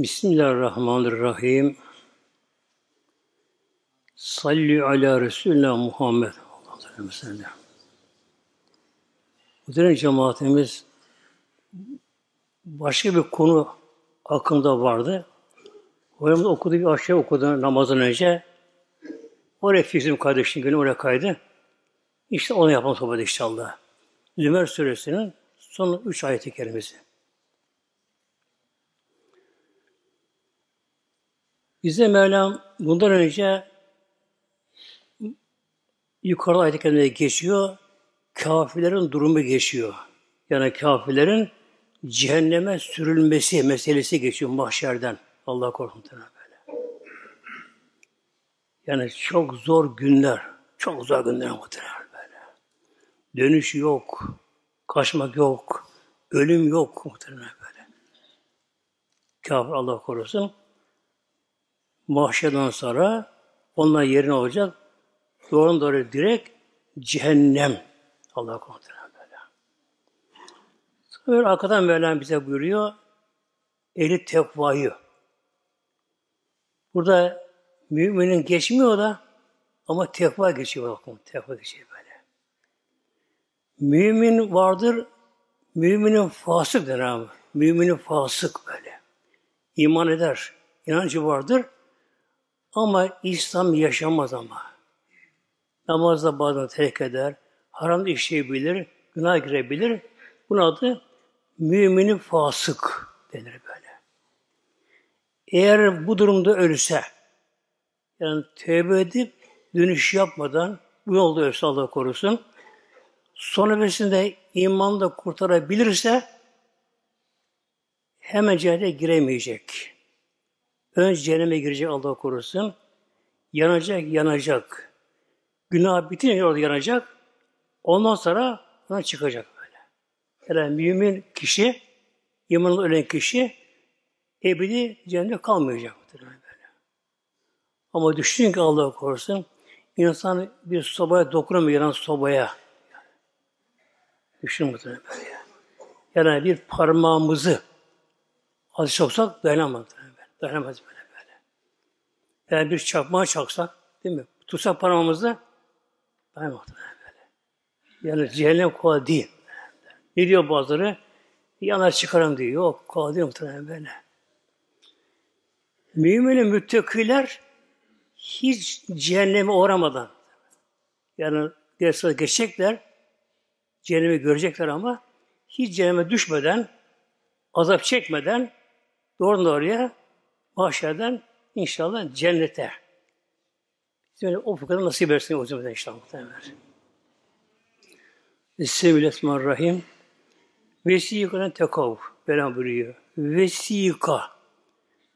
Bismillahirrahmanirrahim. Salli ala Resulina Muhammed. Sallallahu Muhterem cemaatimiz başka bir konu hakkında vardı. Hocamız okudu bir aşağı okudu namazdan önce. Oraya fikrim kardeşim günü oraya kaydı. İşte onu yapalım sohbet inşallah. Zümer suresinin son üç ayeti kerimesi. Bize Mevlam bundan önce yukarıda ayet geçiyor. Kafirlerin durumu geçiyor. Yani kafirlerin cehenneme sürülmesi meselesi geçiyor mahşerden. Allah korusun böyle. Yani çok zor günler. Çok zor günler muhtemelen böyle. Dönüş yok. Kaçmak yok. Ölüm yok muhtemelen böyle. Kafir Allah korusun. Mahşerden sonra onlar yerine olacak. Doğru doğru direkt cehennem. Allah korusun. Sonra arkadan Mevlam bize buyuruyor. Eli tekvayı. Burada müminin geçmiyor da ama tekva geçiyor. Bakın, tekva geçiyor böyle. Mümin vardır, müminin fasık der abi. Müminin fasık böyle. İman eder, inancı vardır ama İslam yaşamaz ama. Namazda bazen terk eder, haram işleyebilir, günah girebilir. Bunun adı müminin fasık denir böyle. Eğer bu durumda ölse, yani tövbe edip dönüş yapmadan bu yolda ölse Allah korusun, son nefesinde imanla kurtarabilirse hemen cehenneme giremeyecek. Önce cehenneme girecek Allah korusun. Yanacak, yanacak. Günah bitince orada yanacak. Ondan sonra ona çıkacak böyle. Yani mümin kişi, imanla ölen kişi ebedi cehenneme kalmayacak. Böyle. Ama düşünün ki Allah korusun, insan bir sobaya dokunamıyor, yanan sobaya. Düşünün muhtemelen böyle. Yani bir parmağımızı az çoksak dayanamaz. Dayanamaz böyle böyle. Yani bir çakmağa çaksak, değil mi? Tutsak parmağımızı dayanamaz böyle. Yani cehennem kolay değil. Ne diyor bazıları? Yanar çıkarım diyor. Yok, kolay değil muhtemelen böyle. Müminin müttakiler hiç cehenneme uğramadan yani derse geçecekler cehennemi görecekler ama hiç cehenneme düşmeden azap çekmeden doğru doğruya mahşerden inşallah cennete yani o fıkra nasip etsin o zaman inşallah muhtemelen. Bismillahirrahmanirrahim. Vesika'dan tekav. Belan buyuruyor. Vesika.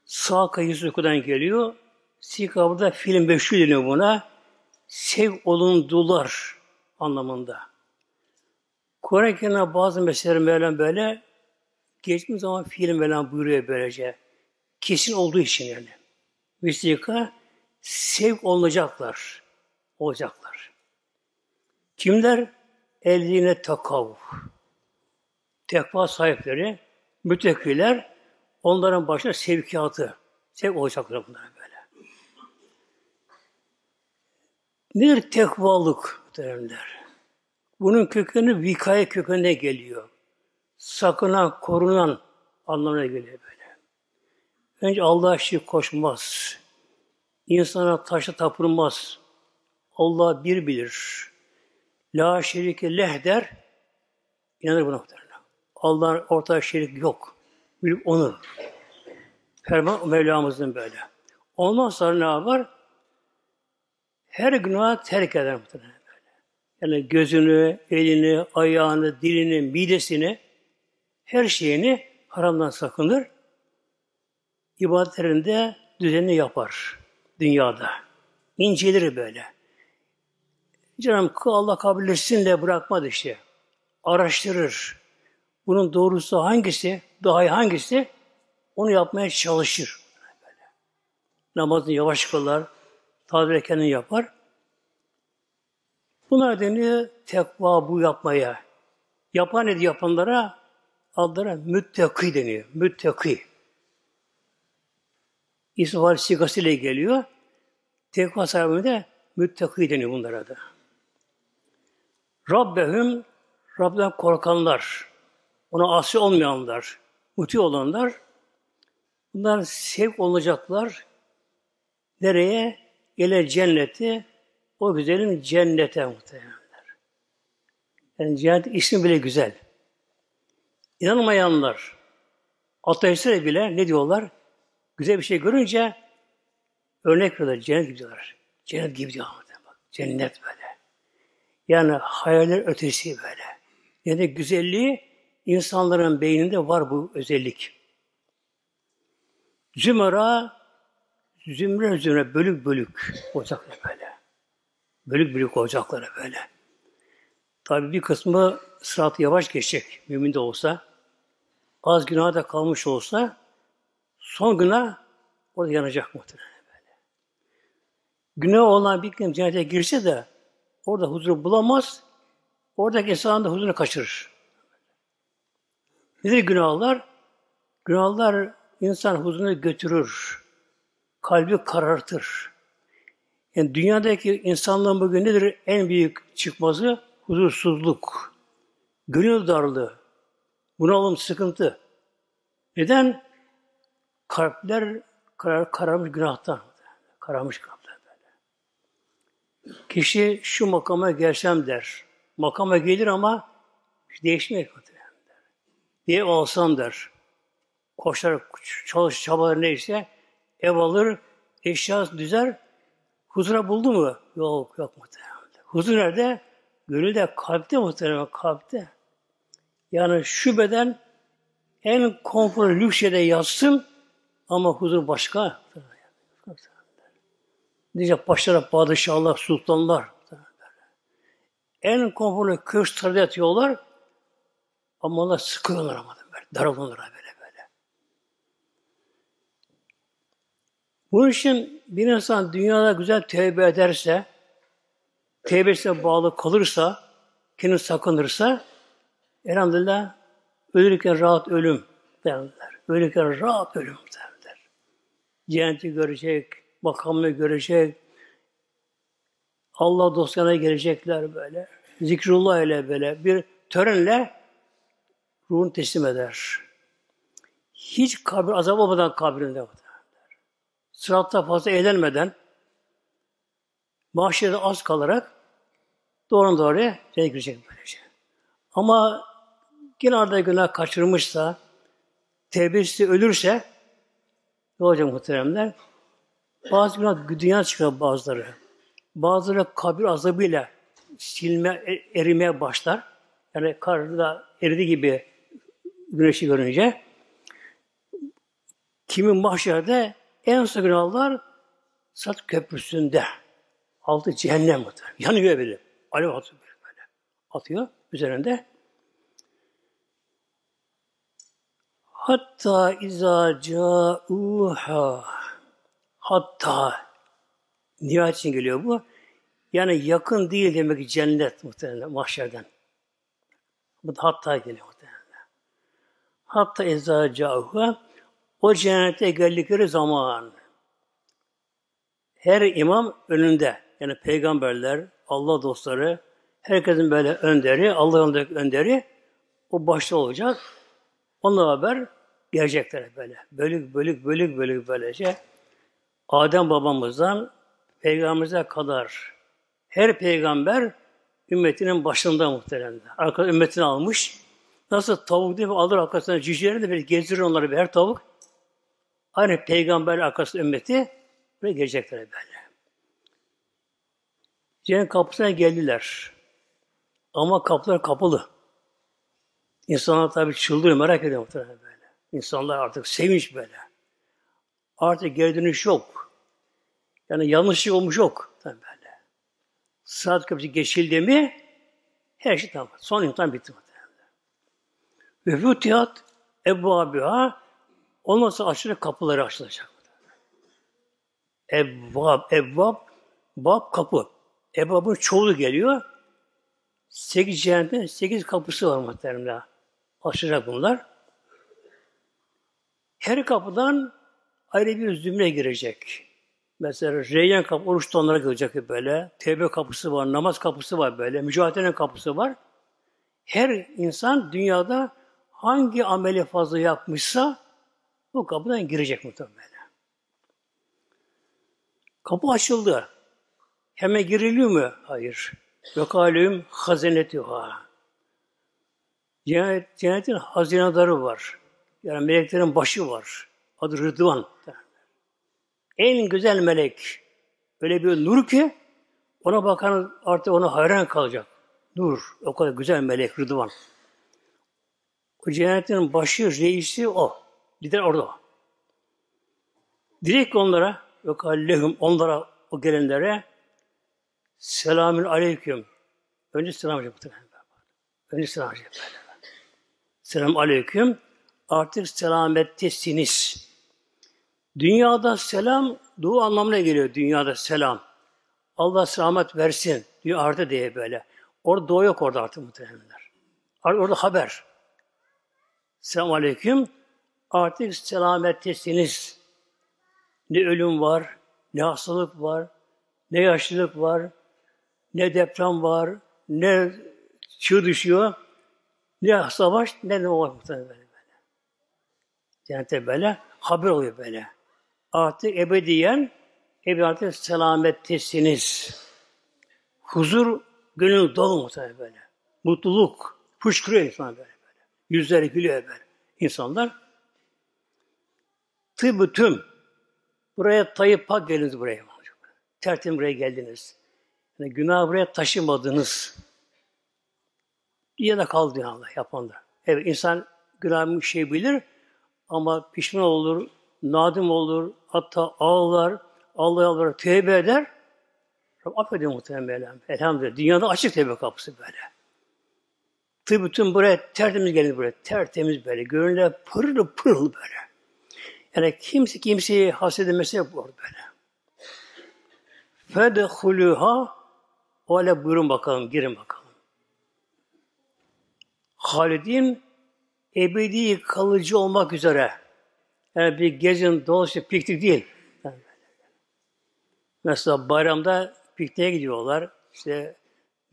Sağ kayısı okudan geliyor. Sika burada film beşli deniyor buna. Sev olundular anlamında. Kur'an-ı bazı meseleler böyle geçmiş zaman film Mevlam buyuruyor böylece. Kesin olduğu için yani. Vesika sev olacaklar. Olacaklar. Kimler? Eline takav. Tekva sahipleri, mütekiler, onların başına sevkiyatı. Sevk olacaklar bunlar böyle. Nedir tekvalık derler? Bunun kökeni vikaye kökenine geliyor. Sakınan, korunan anlamına geliyor böyle. Önce Allah'a şirk koşmaz. İnsana taşa tapılmaz. Allah bir bilir. La şerike leh der. İnanır buna muhtemelen. Allah'ın ortaya şerik yok. Bilip onu. Ferman Mevlamızın böyle. Ondan sonra ne yapar? Her günah terk eder muhtemelen böyle. Yani gözünü, elini, ayağını, dilini, midesini, her şeyini haramdan sakınır. İbadetlerinde düzenli yapar dünyada. İncelir böyle. Canım Allah kabul etsin de bırakmadı işte. Araştırır. Bunun doğrusu hangisi, daha iyi hangisi? Onu yapmaya çalışır. Böyle. Namazını yavaş kılar, tadbir yapar. Bunlar deniyor tekva bu yapmaya. Yapan edi yapanlara adlara müttaki deniyor. Müttaki. İsmi var sigasıyla geliyor. Tekva sahibi de müttaki deniyor bunlara da. Rabbehum Rab'den korkanlar, ona asi olmayanlar, muti olanlar, bunlar sevk olacaklar. Nereye? Gele cenneti, o güzelin cennete muhtemelenler. Yani cennet ismi bile güzel. İnanmayanlar, ateistler bile ne diyorlar? Güzel bir şey görünce örnek veriyorlar. Cennet gibi diyorlar. Cennet gibi diyorlar. Bak, cennet böyle. Yani hayaller ötesi böyle. Yani güzelliği insanların beyninde var bu özellik. Zümera zümre zümre bölük bölük olacaklar böyle. Bölük bölük olacaklar böyle. Tabi bir kısmı sıratı yavaş geçecek mümin de olsa. Az günah da kalmış olsa son günah orada yanacak muhtemelen böyle. Günah olan bir kim cennete girse de orada huzur bulamaz. Oradaki insan da huzurunu kaçırır. Nedir günahlar? Günahlar insan huzurunu götürür. Kalbi karartır. Yani dünyadaki insanlığın bugün nedir en büyük çıkmazı? Huzursuzluk, gönül darlığı, bunalım, sıkıntı. Neden? Kalpler karar, kararmış günahtan. Kararmış kalpler böyle. Kişi şu makama gelsem der. Makama gelir ama değişmiyor bir ev alsam der. Koşar, çalış, çabalar neyse ev alır, eşya düzer. Huzura buldu mu? Yok, yok muhtemelen. Huzur nerede? Gönülde, kalpte muhtemelen, kalpte. Yani şu beden en konforlu lüks yerde yatsın ama huzur başka. Diyecek başlara padişahlar, sultanlar. En konforlu köşklerde yatıyorlar. Ama onlar sıkıyorlar ama böyle. Daralıyorlar böyle böyle. Bunun için bir insan dünyada güzel tevbe ederse, tevbesine bağlı kalırsa, kendini sakınırsa, elhamdülillah ölürken rahat ölüm derler. Ölürken rahat ölüm derler. Cenneti görecek, makamını görecek, Allah dostlarına gelecekler böyle. Zikrullah ile böyle bir törenle ruhunu teslim eder. Hiç kabir azap olmadan kabrinde Sıratta fazla eğlenmeden mahşerde az kalarak doğru doğruya cennete girecek böylece. Ama yine arada günah kaçırmışsa, tevbesi ölürse ne olacak muhteremler? Bazı günah dünya çıkar bazıları. Bazıları kabir azabıyla silme, e, erimeye başlar. Yani karda eridi gibi güneşi görünce kimin mahşerde en son günahlar Sat Köprüsü'nde altı cehennem muhtemelen. Yanıyor böyle. Alev atıyor böyle. Atıyor üzerinde. Hatta izâ câûhâ hatta nihayet için geliyor bu. Yani yakın değil demek ki cennet muhtemelen mahşerden. Bu da hatta geliyor. Hatta ezacahu o cennete geldikleri zaman her imam önünde yani peygamberler, Allah dostları, herkesin böyle önderi, Allah'ın önderi o başta olacak. Onunla haber gelecekler böyle. Bölük bölük bölük bölük böylece. Adem babamızdan peygamberimize kadar her peygamber ümmetinin başında muhteremde. Arkada ümmetini almış. Nasıl tavuk değil mi? Alır arkasına cüceleri de böyle gezdirir onları bir her tavuk. Aynı peygamber arkasında ümmeti buraya gelecekler böyle. Cennet kapısına geldiler. Ama kapılar kapalı. İnsanlar tabi çıldırıyor, merak ediyor muhtemelen böyle. İnsanlar artık sevinç böyle. Artık geri dönüş yok. Yani yanlış olmuş yok. Tabii böyle. Saat kapısı geçildi mi her şey tamam. Son imtihan bitti. Ve fütihat Ebu Abiha ondan sonra açılacak kapıları açılacak. Ebbab, Ebbab, bab kapı. Ebbab'ın çoğulu geliyor. Sekiz cehennetin sekiz kapısı var muhtemelen. Açılacak bunlar. Her kapıdan ayrı bir zümre girecek. Mesela Reyyan kapı, oruç tonlara girecek böyle. Tevbe kapısı var, namaz kapısı var böyle. Mücadele kapısı var. Her insan dünyada hangi ameli fazla yapmışsa bu kapıdan girecek muhtemelen. Kapı açıldı. Hemen giriliyor mu? Hayır. Vekalüm hazinetüha. Cennet, cennetin hazinedarı var. Yani meleklerin başı var. Adı Rıdvan. En güzel melek. Öyle bir nur ki ona bakan artık ona hayran kalacak. Nur. O kadar güzel melek Rıdvan. O cennetin başı, reisi o. Lider orada. Direkt onlara ve kallehum onlara o gelenlere selamün aleyküm. Önce selam aleykum. Önce selam aleykum. Selam aleyküm. Artık selamettesiniz. Dünyada selam dua anlamına geliyor dünyada selam. Allah selamet versin diyor artı diye böyle. Orada dua yok orada artık muhtemelenler. Orada haber. Selamun Aleyküm. Artık selamettesiniz. Ne ölüm var, ne hastalık var, ne yaşlılık var, ne deprem var, ne çığ düşüyor, ne savaş, ne ne var böyle. Cennette böyle haber oluyor böyle. Artık ebediyen ebedi artık selamettesiniz. Huzur, gönül dolu muhtemelen böyle. Mutluluk, fışkırıyor insan böyle. Yüzleri gülüyor böyle. İnsanlar tıbbı tüm buraya tayyip pak geldiniz buraya. Tertemiz buraya geldiniz. Yani günah buraya taşımadınız. Ya da kaldı Allah yapanlar. Evet insan günah bir şey bilir ama pişman olur, nadim olur, hatta ağlar, Allah'a alır, tövbe eder. Affediyor muhtemelen. Elhamdülillah. Dünyada açık tövbe kapısı böyle. Tıp bütün buraya tertemiz geldi buraya. Tertemiz böyle. Gönüller pırıl pırıl böyle. Yani kimse kimseyi hasedemesi yok orada böyle. Fedehuluha öyle buyurun bakalım, girin bakalım. Halidin ebedi kalıcı olmak üzere. Yani bir gezin dolaşıp piknik değil. Mesela bayramda pikniğe gidiyorlar. İşte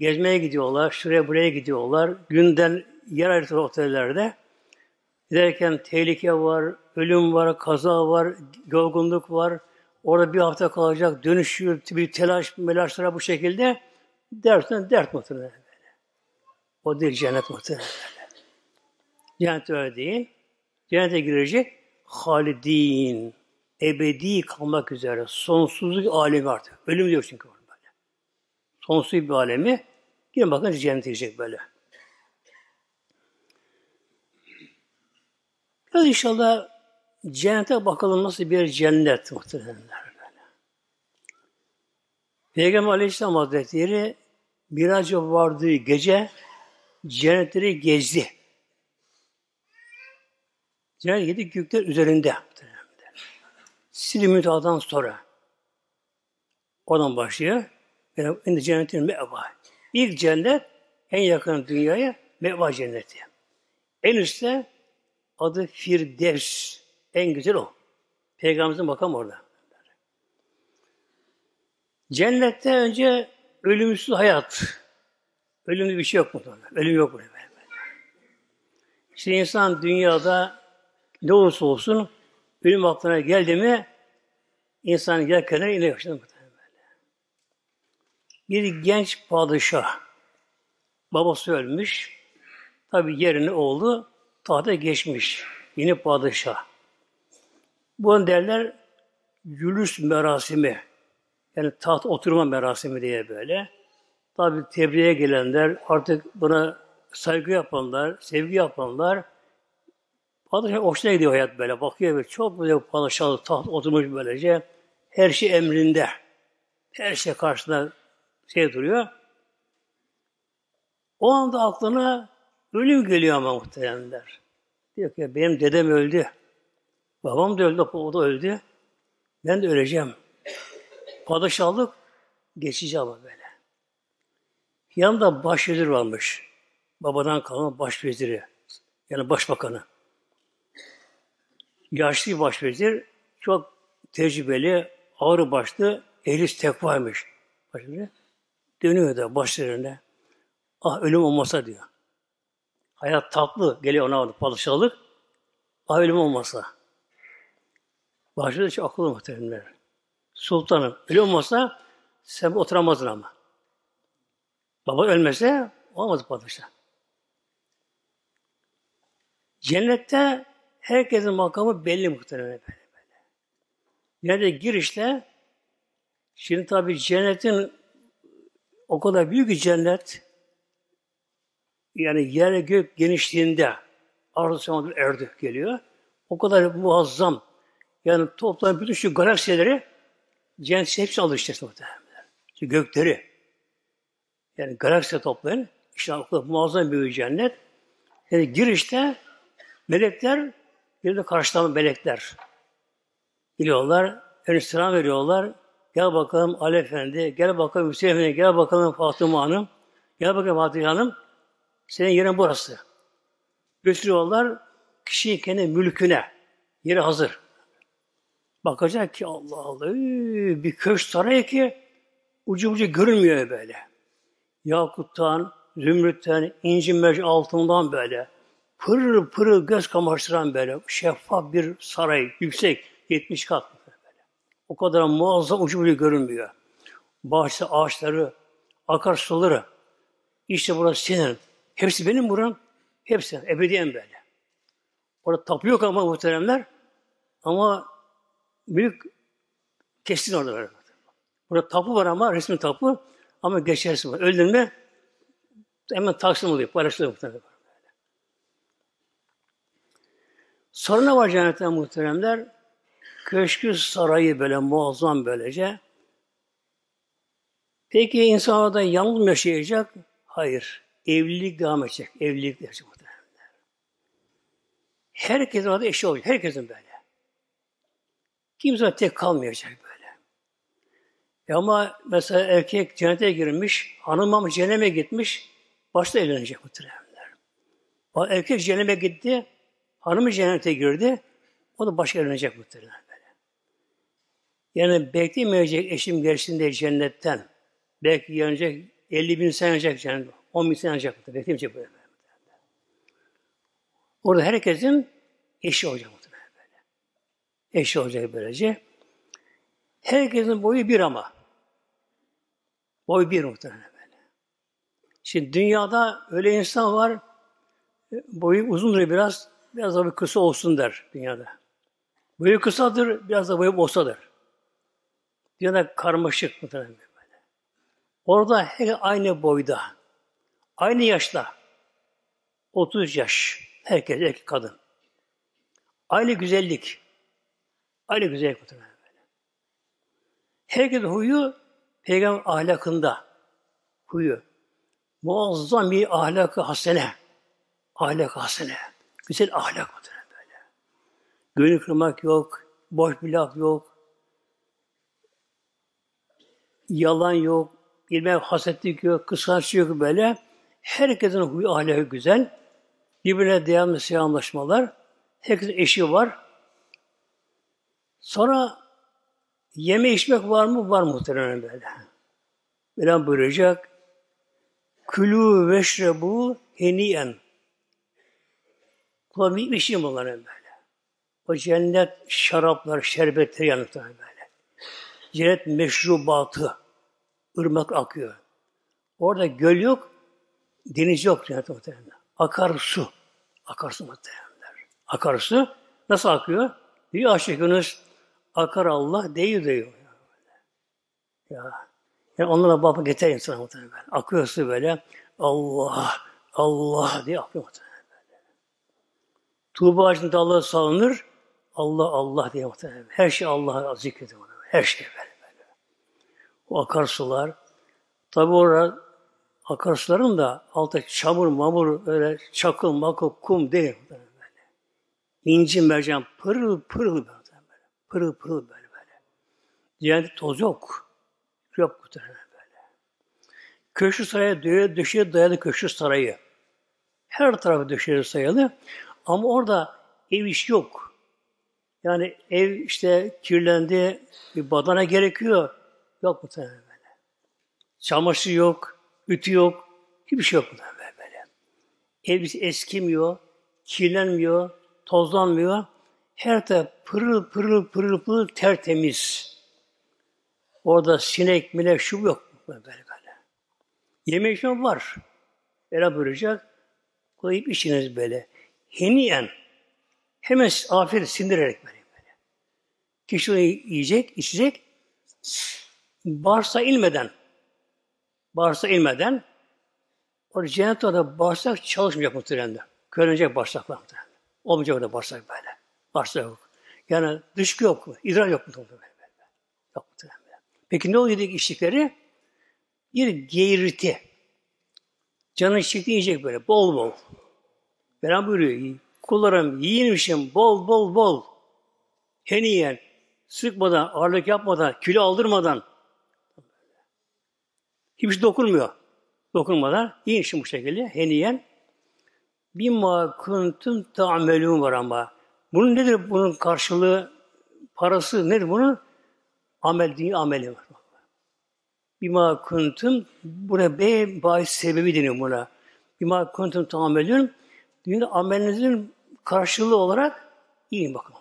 Gezmeye gidiyorlar, şuraya buraya gidiyorlar. Günden yer ayrıtıyor otellerde. Giderken tehlike var, ölüm var, kaza var, yorgunluk var. Orada bir hafta kalacak, dönüşüyor, bir telaş, melaşlara bu şekilde. Dersten dert muhtemelen böyle. O değil cennet muhtemelen böyle. Cennet öyle değil. Cennete girecek halidin, ebedi kalmak üzere. Sonsuzluk alemi artık. Ölüm diyor çünkü orada böyle. Sonsuz bir alemi. Yine bakın cennete girecek böyle. Biraz inşallah cennete bakalım nasıl bir cennet muhtemelenler böyle. Peygamber Aleyhisselam Hazretleri Miraç'a vardığı gece cennetleri gezdi. Cennet yedi gökler üzerinde. Silim sonra. Oradan başlıyor. Yani cennetin meva. İlk cennet en yakın dünyaya meva cenneti. En üstte adı Firdevs. En güzel o. Peygamberimizin makam orada. Cennette önce ölümsüz hayat. Ölümlü bir şey yok mu? Ölüm yok burada. İşte insan dünyada ne olursa olsun ölüm aklına geldi mi insan gel kenara iniyor. Bir genç padişah, babası ölmüş, tabi yerini oğlu tahta geçmiş, yeni padişah. Bu derler Yülüs merasimi, yani taht oturma merasimi diye böyle. Tabi tebriğe gelenler, artık buna saygı yapanlar, sevgi yapanlar, Padişah hoşuna gidiyor hayat böyle. Bakıyor böyle çok böyle padişahlı taht oturmuş böylece. Her şey emrinde. Her şey karşısında şey duruyor. O anda aklına ölüm geliyor ama muhtemelenler. Diyor ki benim dedem öldü. Babam da öldü, o da öldü. Ben de öleceğim. Padişahlık geçici ama böyle. Yanında başvezir varmış. Babadan kalan başveziri. Yani başbakanı. Yaşlı başvezir çok tecrübeli, ağır başlı, ehli tekvaymış. Başında dönüyor da başlarına. Ah ölüm olmasa diyor. Hayat tatlı geliyor ona padişahlık. Ah ölüm olmasa. Başında hiç akıllı muhteremler. Sultanım ölüm olmasa sen oturamazdın ama. Baba ölmese olmaz padişah. Cennette herkesin makamı belli muhtemelen böyle böyle. Nerede girişte şimdi tabi cennetin o kadar büyük bir cennet yani yer gök genişliğinde arzu erdi geliyor. O kadar muazzam. Yani toplam bütün şu galaksileri cennet hepsi alır işte muhtemelen. Şu gökleri. Yani galaksi toplayın. İşte muazzam bir cennet. Yani girişte melekler bir de karşılama melekler. Geliyorlar, önce selam veriyorlar. Gel bakalım Ali Efendi, gel bakalım Hüseyin Efendi, gel bakalım Fatıma Hanım, gel bakalım Hatice Hanım. Senin yerin burası. Götürüyorlar kişiyi kendi mülküne. Yeri hazır. Bakacak ki Allah Allah bir köşk sarayı ki ucu ucu görünmüyor böyle. Yakuttan, zümrütten, inci merc altından böyle. Pırıl pırıl göz kamaştıran böyle şeffaf bir saray, yüksek, 70 kat böyle. O kadar muazzam ucu ucu görünmüyor. Bahçe ağaçları, akarsuları, işte burası senin. Hepsi benim buram. Hepsi ebediyen böyle. Orada tapu yok ama muhteremler. Ama büyük kestin orada böyle. Burada tapu var ama resmi tapu ama geçersin. Öldün mü hemen taksim oluyor, paylaşılıyor muhtemelen. Sonra ne var cennetten muhteremler? Köşkü sarayı böyle muazzam böylece. Peki insan orada yalnız mı yaşayacak? Hayır. Evlilik devam edecek. Evlilik devam edecek muhteremler. Herkesin orada eşi olacak. Herkesin böyle. Kimse tek kalmayacak böyle. E ama mesela erkek cennete girmiş, hanım ama cehenneme gitmiş, başta evlenecek muhteremler. Erkek cehenneme gitti, Hanımı cennete girdi. O da başka evlenecek muhtemelen böyle. Yani beklemeyecek eşim gelsin cennetten. Belki yanacak 50 bin sene yanacak cennet. 10 bin sene yanacak. Beklemeyecek böyle. Orada herkesin eşi olacak muhtemelen böyle. Eşi olacak böylece. Herkesin boyu bir ama. Boy bir muhtemelen böyle. Şimdi dünyada öyle insan var, boyu uzundur biraz, Biraz da bir kısa olsun der dünyada. Boyu kısadır, biraz da boyu olsadır. Dünyada karmaşık muhtemelen böyle. Orada her aynı boyda, aynı yaşta, 30 yaş, herkes erkek kadın. Aynı güzellik, aynı güzellik muhtemelen böyle. Herkesin huyu peygamber ahlakında, huyu. Muazzam bir ahlakı hasene, ahlak hasene. Güzel ahlak mıdır böyle? Gönül kırmak yok, boş bir laf yok, yalan yok, ilme hasetlik yok, kıskanç yok böyle. Herkesin huyu ahlakı güzel. Birbirine devamlı selamlaşmalar. Herkesin eşi var. Sonra yeme içmek var mı? Var muhtemelen böyle. Mevlam buyuracak. Külü veşrebu heniyen. Kulağı bir şey bunların böyle. O cennet şaraplar, şerbetleri yanıklar böyle. Cennet meşrubatı, ırmak akıyor. Orada göl yok, deniz yok cennet muhtemelen. Akar su. Akar su muhtemelenler. Akar su nasıl akıyor? Bir aşıkınız akar Allah değiyor diyor. Ya. Yani onlara baba getir insana muhtemelen. Akıyor su böyle. Allah, Allah diye akıyor muhtemelen. Tuğba ağacının dalları salınır. Allah Allah diye muhtemelen. Her şey Allah'a zikrediyor. Her şey böyle, böyle. O akarsular. Tabi orada akarsuların da altta çamur, mamur, öyle çakıl, makıl, kum değil. Böyle. İnci, mercan, pırıl pırıl böyle. Pırıl pırıl böyle böyle. Cennette toz yok. Yok muhtemelen böyle. Köşkü saraya döşeye dayalı köşkü sarayı. Her tarafı döşeye sayalı. Ama orada ev iş yok. Yani ev işte kirlendi, bir badana gerekiyor. Yok muhtemelen böyle. Çamaşır yok, ütü yok, hiçbir şey yok muhtemelen böyle. Ev eskimiyor, kirlenmiyor, tozlanmıyor. Her taraf pırıl pırıl pırıl pırıl tertemiz. Orada sinek, minek, şu yok. Böyle böyle. Yemek var. Böyle buyuracak. Koyup içiniz böyle. Heniyen. Hemen afiyet sindirerek böyle. böyle. Kişi onu yiyecek, içecek. Bağırsa ilmeden. Bağırsa ilmeden. O cennet orada bağırsak çalışmayacak muhtemelen. Körünecek bağırsaklar muhtemelen. Olmayacak orada bağırsak böyle. Bağırsak yok. Yani dışkı yok. İdrar yok muhtemelen. Yok muhtemelen. Peki ne oluyor içtikleri? Bir geğirti. Canı çekti yiyecek böyle bol bol. Beren buyuruyor. Kullarım yiyinmişim bol bol bol. Heniyen sıkmadan, ağırlık yapmadan, kilo aldırmadan hiçbir şey dokunmuyor. Dokunmadan yiyinmişim bu şekilde heniyen. Bimma kuntum ta'melun var ama. Bunun nedir bunun karşılığı? Parası nedir bunun? Amel değil, ameli var. Bima kuntum buna B bahis sebebi deniyor buna. Bima kuntum tamelün dünyada amelinizin karşılığı olarak iyi bakın.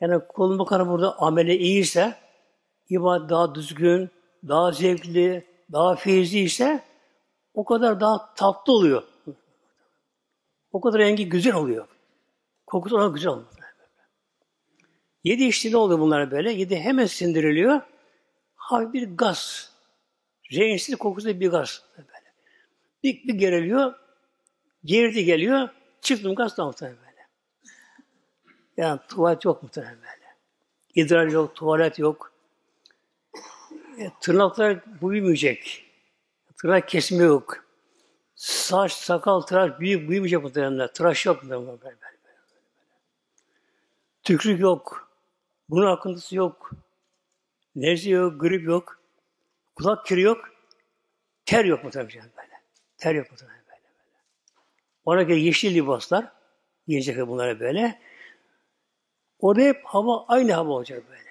Yani kulun bakanı burada ameli iyiyse, ibadet daha düzgün, daha zevkli, daha feyizli ise o kadar daha tatlı oluyor. O kadar rengi güzel oluyor. Kokusu ona güzel oluyor. Yedi içtiğinde oluyor bunlar böyle. Yedi hemen sindiriliyor hafif bir gaz. Rehinsiz kokusu bir gaz. Böyle. Bir, bir geriliyor, gerdi geliyor, çıktım gaz da muhtemelen böyle. Yani tuvalet yok muhtemelen böyle. İdrar yok, tuvalet yok. E, tırnaklar büyümeyecek. Tırnak kesme yok. Saç, sakal, tıraş büyük büyümeyecek muhtemelen. Tıraş yok muhtemelen böyle, böyle, böyle. Tükrük yok. Bunun akıntısı yok. Nezle yok, grip yok. Kulak kiri yok. Ter yok muhtemelen böyle. Ter yok muhtemelen böyle. böyle. Ona göre yeşil libaslar giyecekler bunlara böyle. Orada hep hava aynı hava olacak böyle.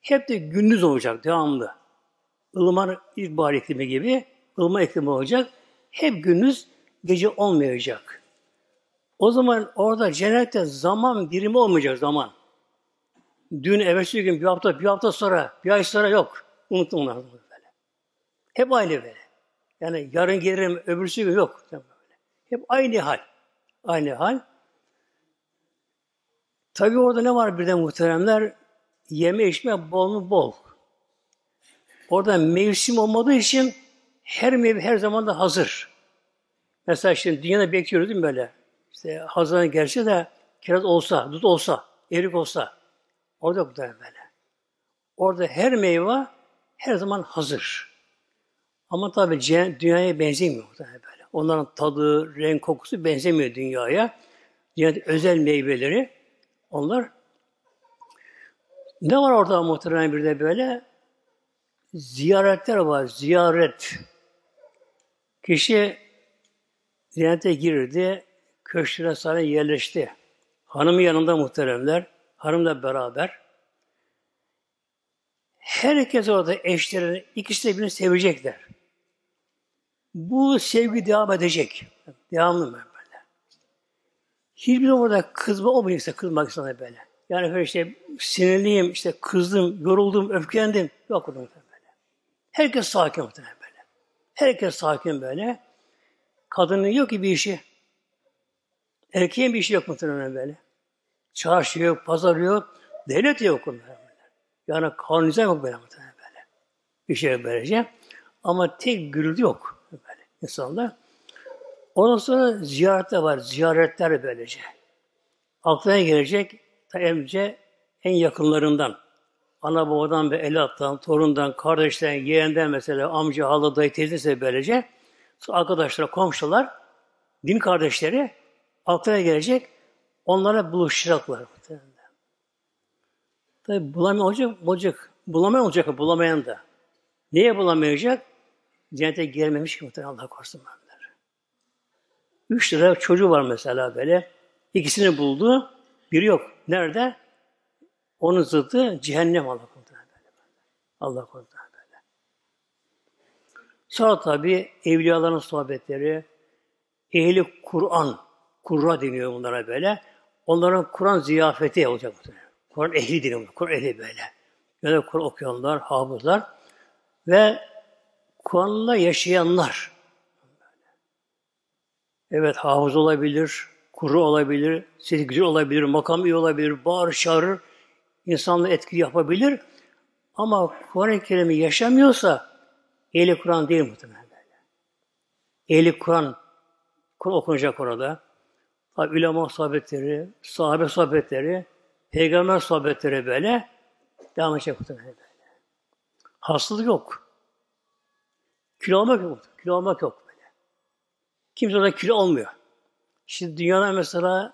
Hep de gündüz olacak devamlı. Ilımar ilkbahar iklimi gibi ılıman iklimi olacak. Hep gündüz gece olmayacak. O zaman orada cennette zaman birimi olmayacak zaman. Dün evvelsi gün bir hafta, bir hafta sonra, bir ay sonra yok. Unuttum onları böyle. Hep aynı böyle. Yani yarın gelirim, öbürsü gün yok. Hep aynı hal. Aynı hal. Tabi orada ne var birden muhteremler? Yeme içme bol mu bol. Orada mevsim olmadığı için her meyve her zaman da hazır. Mesela şimdi dünyada bekliyoruz değil mi böyle? İşte Haziran gelse de kiraz olsa, dut olsa, erik olsa, Orada bu da böyle. Orada her meyve her zaman hazır. Ama tabi dünyaya benzemiyor da böyle. Onların tadı, renk, kokusu benzemiyor dünyaya. Dünyada özel meyveleri onlar. Ne var orada muhtemelen bir de böyle? Ziyaretler var, ziyaret. Kişi ziyarete girdi, köşküne sana yerleşti. Hanımı yanında muhteremler. Hanımla beraber. Herkes orada eşlerini, ikisi de birbirini sevecekler. Bu sevgi devam edecek. Devamlı böyle. Hiçbir orada kızma olmayacaksa kızmak sana böyle. Yani böyle işte sinirliyim, işte kızdım, yoruldum, öfkelendim. Yok orada böyle. Herkes sakin muhtemelen böyle. Herkes sakin böyle. Kadının yok ki bir işi. Erkeğin bir işi yok muhtemelen böyle. Çarşı yok, pazar yok, devlet yok onlara. Yani kanunize yok böyle böyle. Bir şey böylece. Ama tek gürültü yok böyle insanlar. Ondan sonra ziyaretler var, ziyaretler böylece. Aklına gelecek önce en yakınlarından, ana babadan ve evlattan, torundan, kardeşten, yeğenden mesela amca, hala, dayı, teyzesi böylece. Arkadaşlar, komşular, din kardeşleri aklına gelecek Onlara buluşacaklar. Tabi bulamayan olacak, olacak. Bulamayan olacak, bulamayan da. Niye bulamayacak? Cennete gelmemiş ki muhtemelen Allah korusun benler. Üç lira çocuğu var mesela böyle. İkisini buldu. Biri yok. Nerede? Onun zıddı cehennem Allah korusun. Allah korusun böyle. Sonra tabi evliyaların sohbetleri, ehli Kur'an, Kurra deniyor bunlara böyle. Onların Kur'an ziyafeti olacak. Kur'an ehli deniyor. Kur'an ehli böyle. Yani Kur'an okuyanlar, hafızlar ve Kur'an'la yaşayanlar. Evet hafız olabilir, kuru olabilir, sesi güzel olabilir, makam iyi olabilir, bağır çağırır, insanla etki yapabilir. Ama Kur'an-ı Kerim'i yaşamıyorsa ehli Kur'an değil muhtemelen böyle. Ehli Kur'an, Kur'an okunacak orada. Tabi ulema sohbetleri, sahabe sohbetleri, peygamber sohbetleri böyle devam edecek muhtemelen böyle. Hastalık yok. Kilo almak yok. Kilo almak yok böyle. Kimse de kilo olmuyor. Şimdi dünyada mesela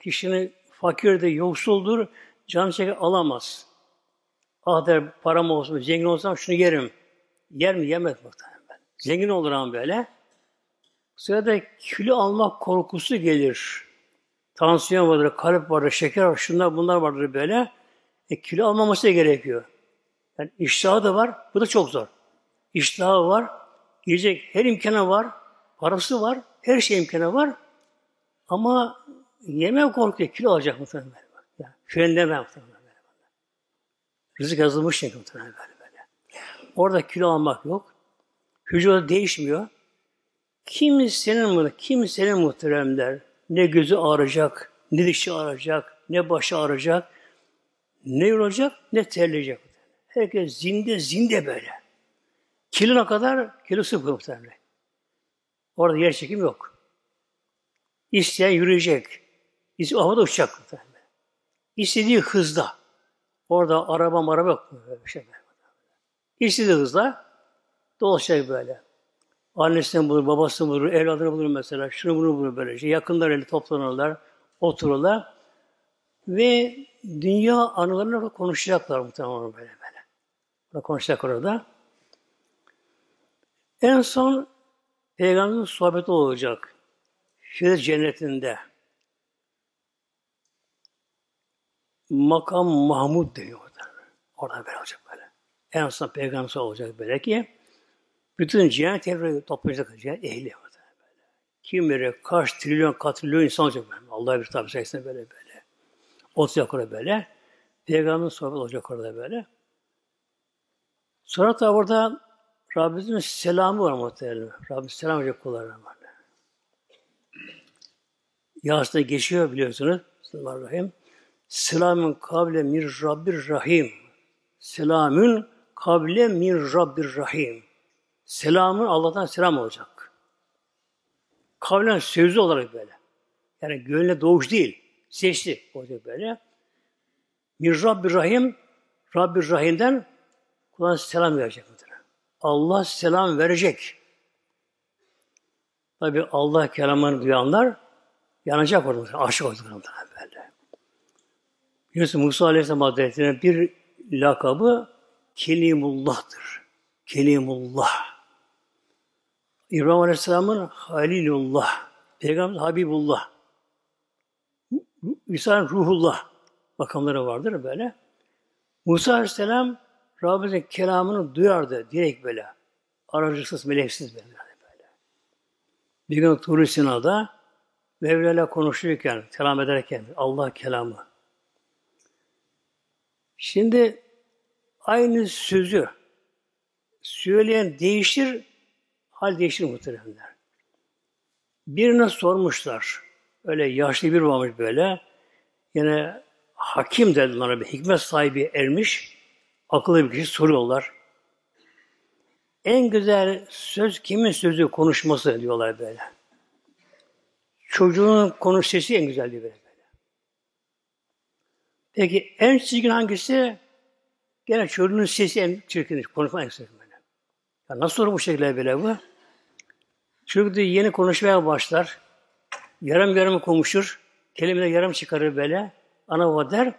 kişinin fakirdir, yoksuldur, canı çeker alamaz. Ah der param olsun, zengin olsam şunu yerim. Yer mi? Yemez muhtemelen. Zengin olur ama böyle. Bu sırada kilo almak korkusu gelir. Tansiyon vardır, kalp vardır, şeker var, şunlar bunlar vardır böyle. E, kilo almaması gerekiyor. Yani iştahı da var, bu da çok zor. İştahı var, yiyecek her imkanı var, parası var, her şey imkanı var. Ama yeme korkuyor, kilo alacak muhtemelen. Yani, frenleme muhtemelen. Rızık yazılmış çünkü muhtemelen böyle böyle. Orada kilo almak yok. Hücre değişmiyor. Kimsenin, kimsenin muhteremler ne gözü ağrıyacak, ne dişi ağrıyacak, ne başı ağrıyacak, ne yorulacak, ne terleyecek. Herkes zinde zinde böyle. Kilona kadar kilo sıfır muhtemelen. Orada yer çekim yok. İsteyen yürüyecek. İsteyen havada uçacak muhtemelen. İstediği hızda. Orada araba araba yok. Böyle bir şey. İstediği hızla dolaşacak böyle. Annesini bulur, babasını bulur, evladını bulur mesela. Şunu bunu bulur böyle. Şey. Yakınlarıyla toplanırlar, otururlar. Ve dünya anılarını konuşacaklar muhtemelen böyle böyle. Konuşacak orada. En son Peygamberin sohbeti olacak. Firdevs cennetinde. Makam Mahmud deniyor orada. Orada böyle olacak böyle. En son peygamber olacak böyle ki bütün cennet evre toplayacak cennet ehli orada böyle. Kim bilir kaç trilyon katrilyon insan olacak böyle. Allah bir tabi sayesinde böyle böyle. Olacak orada böyle. Peygamberin sohbeti olacak orada böyle. Sonra da orada Rabbimizin selamı var muhtemelen. Rabbim selam verecek kullarına var. Yasin'de geçiyor biliyorsunuz. Bismillahirrahmanirrahim. Selamün kable mir Rabbir Rahim. Selamün kable mir Rabbir Rahim. Selamın Allah'tan selam olacak. Kavlen sözlü olarak böyle. Yani gönlüne doğuş değil. Seçti olacak böyle. Mir Rabbir Rahim Rabbir Rahim'den kulağına selam verecek. Allah selam verecek. Tabi Allah kelamını duyanlar yanacak orada. Aşık olduklarında böyle. Biliyorsun Musa Aleyhisselam Hazretleri'nin bir lakabı Kelimullah'tır. Kelimullah. İbrahim Aleyhisselam'ın Halilullah. Peygamber Habibullah. İsa'nın Ruhullah makamları vardır böyle. Musa Aleyhisselam Rabbimizin kelamını duyardı direkt böyle. Aracısız, meleksiz böyle. böyle. Bir gün Tur-i Sina'da Mevla'yla konuşurken, kelam ederken Allah kelamı. Şimdi aynı sözü söyleyen değişir, hal değişir muhteremler. Birine sormuşlar. Öyle yaşlı bir varmış böyle. Yine hakim dediler bir hikmet sahibi ermiş. Akıllı bir kişi soruyorlar. En güzel söz kimin sözü konuşması diyorlar böyle. Çocuğun konuş sesi en güzel diyor böyle. Peki en çirkin hangisi? Gene çocuğun sesi en çirkin. Konuşma en çirkin böyle. Ya nasıl olur bu şekilde böyle bu? Çocuk diyor, yeni konuşmaya başlar. Yarım yarım konuşur. Kelimeler yarım çıkarır böyle. Ana baba der.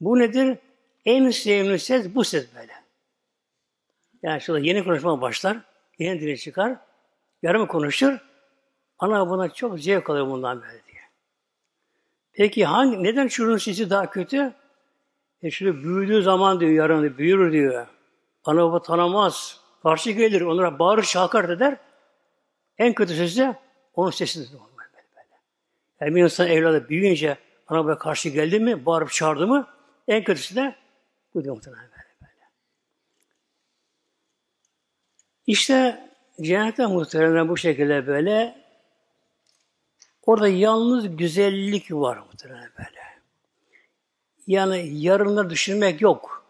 Bu nedir? En sevimli ses bu ses böyle. Yani şurada yeni konuşma başlar, yeni dili çıkar, yarım konuşur, ana buna çok zevk alıyor bundan böyle diye. Peki hangi, neden çocuğun sesi daha kötü? E şimdi büyüdüğü zaman diyor yarın büyür diyor. Ana baba tanımaz. Karşı gelir, onlara bağırır, şakar eder. En kötü sesi de onun sesidir. Yani bir insan evladı büyüyünce ana baba karşı geldi mi, bağırıp çağırdı mı, en kötüsü de bu muhtemelen böyle. böyle. İşte cennette muhtemelen bu şekilde böyle orada yalnız güzellik var muhtemelen böyle. Yani yarınları düşünmek yok.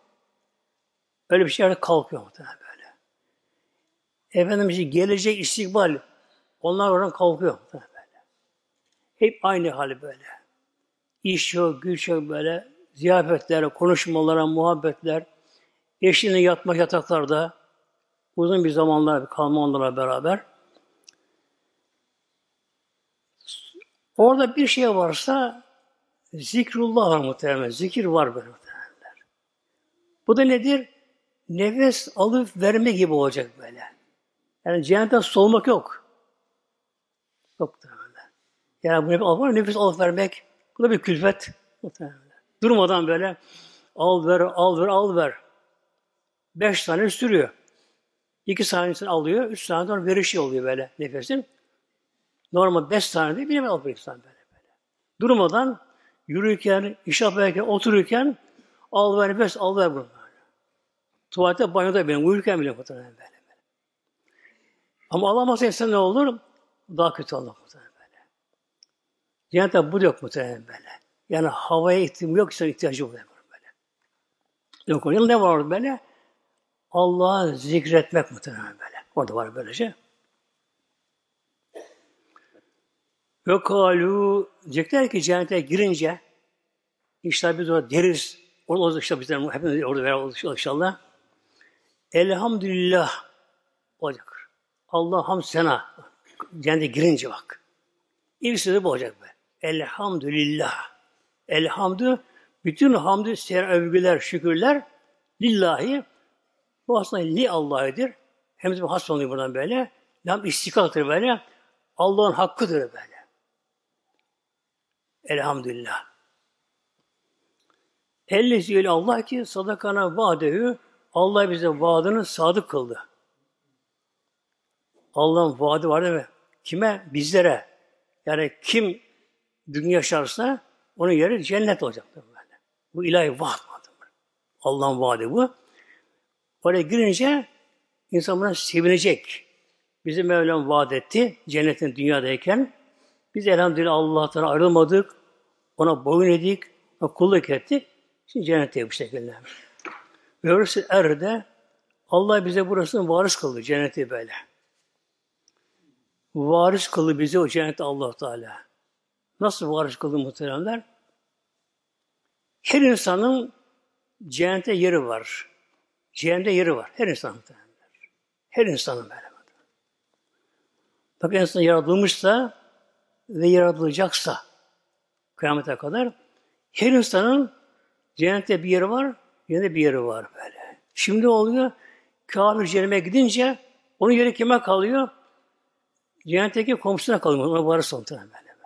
Öyle bir şey kalkıyor muhtemelen böyle. Efendim gelecek istikbal onlar oradan kalkıyor muhtemelen böyle. Hep aynı hali böyle. İş yok, güç yok böyle. Ziyafetler, konuşmalara, muhabbetler. Eşliğinde yatmak yataklarda uzun bir zamanlar kalma onlarla beraber. Orada bir şey varsa zikrullah var muhtemelen. Zikir var böyle muhtemelen. Bu da nedir? Nefes alıp verme gibi olacak böyle. Yani cehennetten soğumak yok. Yok muhtemelen. Yani bu nefes alıp, nefes alıp vermek bu da bir külfet. Muhtemelen. Durmadan böyle al ver, al ver, al ver. Beş tane sürüyor. İki saniyesini alıyor, üç saniye sonra verişi oluyor böyle nefesin. Normal beş saniye değil, nefes alıp insan böyle böyle. Durmadan yürürken, iş yaparken, otururken al ver nefes, al ver bunu. Tuvalette, banyoda benim, uyurken bile muhtemelen böyle, böyle. Ama alamazsa insan ne olur? Daha kötü olur muhtemelen böyle. Cennette bu yok muhtemelen böyle. Yani havaya ihtiyacı yok, insan ihtiyacı oluyor böyle. Yok, onun ne var böyle? Allah'ı zikretmek muhtemelen böyle. Orada var böylece. Ve kalu diyecekler ki cennete girince işte biz orada deriz. Orada işte bizler hepimiz orada beraber inşallah. Elhamdülillah olacak. Allah ham sana. Cennete girince bak. İlk sözü bu olacak be. Elhamdülillah. Elhamdü bütün hamdü, ser övgüler, şükürler lillahi bu aslında li Allah'ıdır. Hem de has oluyor buradan böyle. Lam istikaktır böyle. Allah'ın hakkıdır böyle. Elhamdülillah. Ellezi öyle Allah ki sadakana vaadehü Allah bize vaadını sadık kıldı. Allah'ın vaadi var değil mi? Kime? Bizlere. Yani kim dünya yaşarsa onun yeri cennet olacaktır böyle. Bu ilahi vaat Allah'ın vaadi bu. Oraya girince insan buna sevinecek. Bizi Mevlam vaat etti cennetin dünyadayken. Biz elhamdülillah Allah'tan ayrılmadık. Ona boyun edik. Ona kulluk ettik. Şimdi cennette bu şekilde. Ve orası erde Allah bize burasını varis kıldı cenneti böyle. Varis kıldı bizi o cennette Allah Teala. Nasıl varis kıldı muhteremler? Her insanın cennette yeri var. Cehennemde yeri var. Her insan Her insanın böyle. Bak insan yaratılmışsa ve yaratılacaksa kıyamete kadar her insanın cennette bir yeri var, yine bir yeri var böyle. Şimdi oluyor, kafir cehenneme gidince onun yeri kime kalıyor? Cennetteki komşusuna kalıyor. Ona varırsa muhtemelen böyle.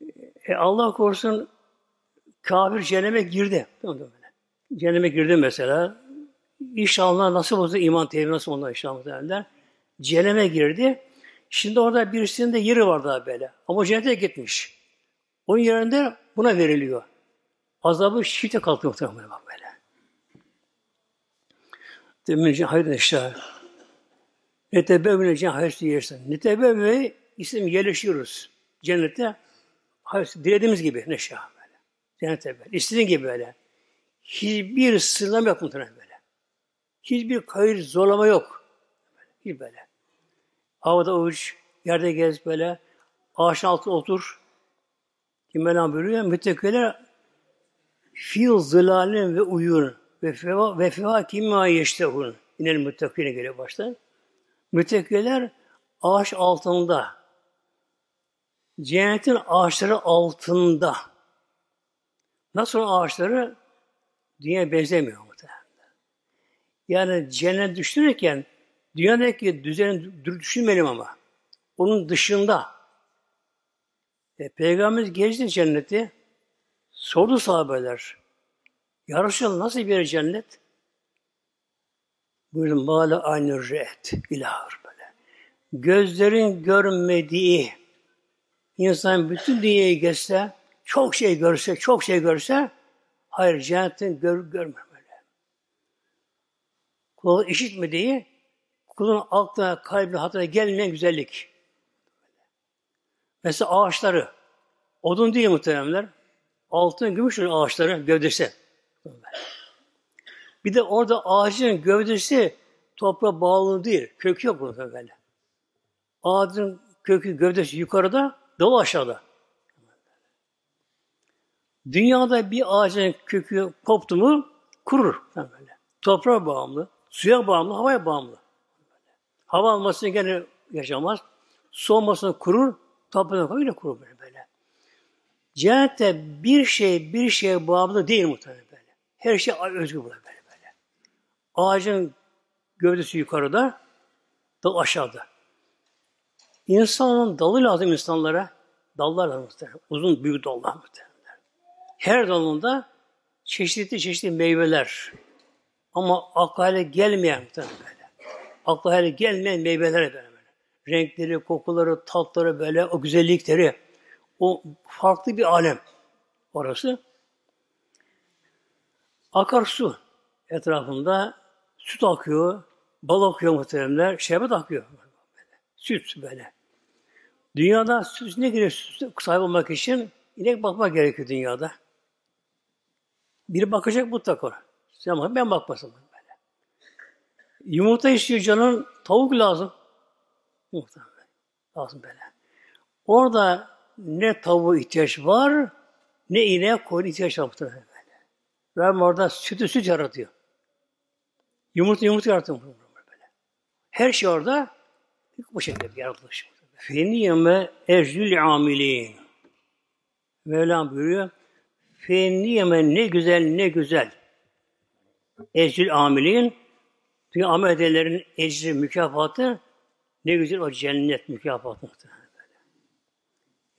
böyle. E Allah korusun kafir cehenneme girdi. Cehenneme girdi mesela. İnşallah nasıl olsa iman tevhid nasıl onlar inşallah derler. Cehenneme girdi. Şimdi orada birisinin de yeri var daha böyle. Ama cennete gitmiş. Onun yerinde buna veriliyor. Azabı şiddete kalkıyor muhtemelen bak böyle. Demin hayır işte. Netebevne cennet hayır yersen. Netebevne isim yerleşiyoruz. Cennette hayır, dilediğimiz gibi neşa böyle. Cennette böyle. İstediğin gibi böyle. Hiçbir sınırlama yok muhtemelen böyle. Hiçbir kayır zorlama yok. Hiç böyle. Havada uç, yerde gez böyle. Ağaçın altında otur. Kim Mevlam buyuruyor? Müttekiler fil zılalin ve uyur ve feva ve feva kimma yeştehun. Yine müttekine geliyor başta. Müttekiler ağaç altında. Cennetin ağaçları altında. Nasıl ağaçları? Dünya benzemiyor muhtemelen. Yani cennet düşünürken dünyadaki düzeni düşünmeyelim ama onun dışında E, Peygamberimiz gezdi cenneti. Sordu sahabeler. Ya Resulallah nasıl bir cennet? Buyurun mâle aynı re'et. İlahır böyle. Gözlerin görmediği insan bütün dünyayı geçse, çok şey görse, çok şey görse, hayır cennetin gör, böyle. Kulağı işitmediği, kulun aklına, kalbine, hatırına gelmeyen güzellik. Mesela ağaçları, odun değil muhteremler. Altın, gümüş ağaçları, gövdesi. Bir de orada ağacın gövdesi toprağa bağlı değil. Kökü yok burada böyle. Ağacın kökü, gövdesi yukarıda, dalı aşağıda. Dünyada bir ağacın kökü koptu mu kurur. Böyle. Toprağa bağımlı, suya bağımlı, havaya bağımlı. Hava almasını gene yaşamaz. Su olmasını kurur, toprağa öyle kurur böyle böyle. Cennette bir şey bir şeye bağımlı değil muhtemelen böyle. Her şey özgür böyle böyle. Ağacın gövdesi yukarıda, dal aşağıda. İnsanın dalı lazım insanlara. Dallar lazım. Uzun büyük dallar muhtemelen. Her dalında çeşitli çeşitli meyveler. Ama akla hale gelmeyen muhtemelen böyle. Akla hale gelmeyen meyveler böyle. Renkleri, kokuları, tatları böyle, o güzellikleri. O farklı bir alem orası. Akarsu etrafında süt akıyor, bal akıyor muhteremler, şerbet akıyor. Süt böyle. Dünyada süt ne gerekiyor sahip olmak için? İnek bakmak gerekiyor dünyada. Biri bakacak mutlaka. Sen bak, ben bakmasın böyle. Yumurta istiyor canın, tavuk lazım. Yumurta lazım böyle. Orada ne tavuğa ihtiyaç var, ne ineğe koyun ihtiyaç var böyle. Rabbim orada sütü süt yaratıyor. Yumurta yumurta yaratıyor böyle. Her şey orada bu şekilde yaratılmış. Feniyeme ecrül amilin. Mevlam buyuruyor. Feniyeme ne güzel ne güzel. Ecrül amilin. Dünya amel edenlerin ecri mükafatı ne güzel o cennet mükafatı.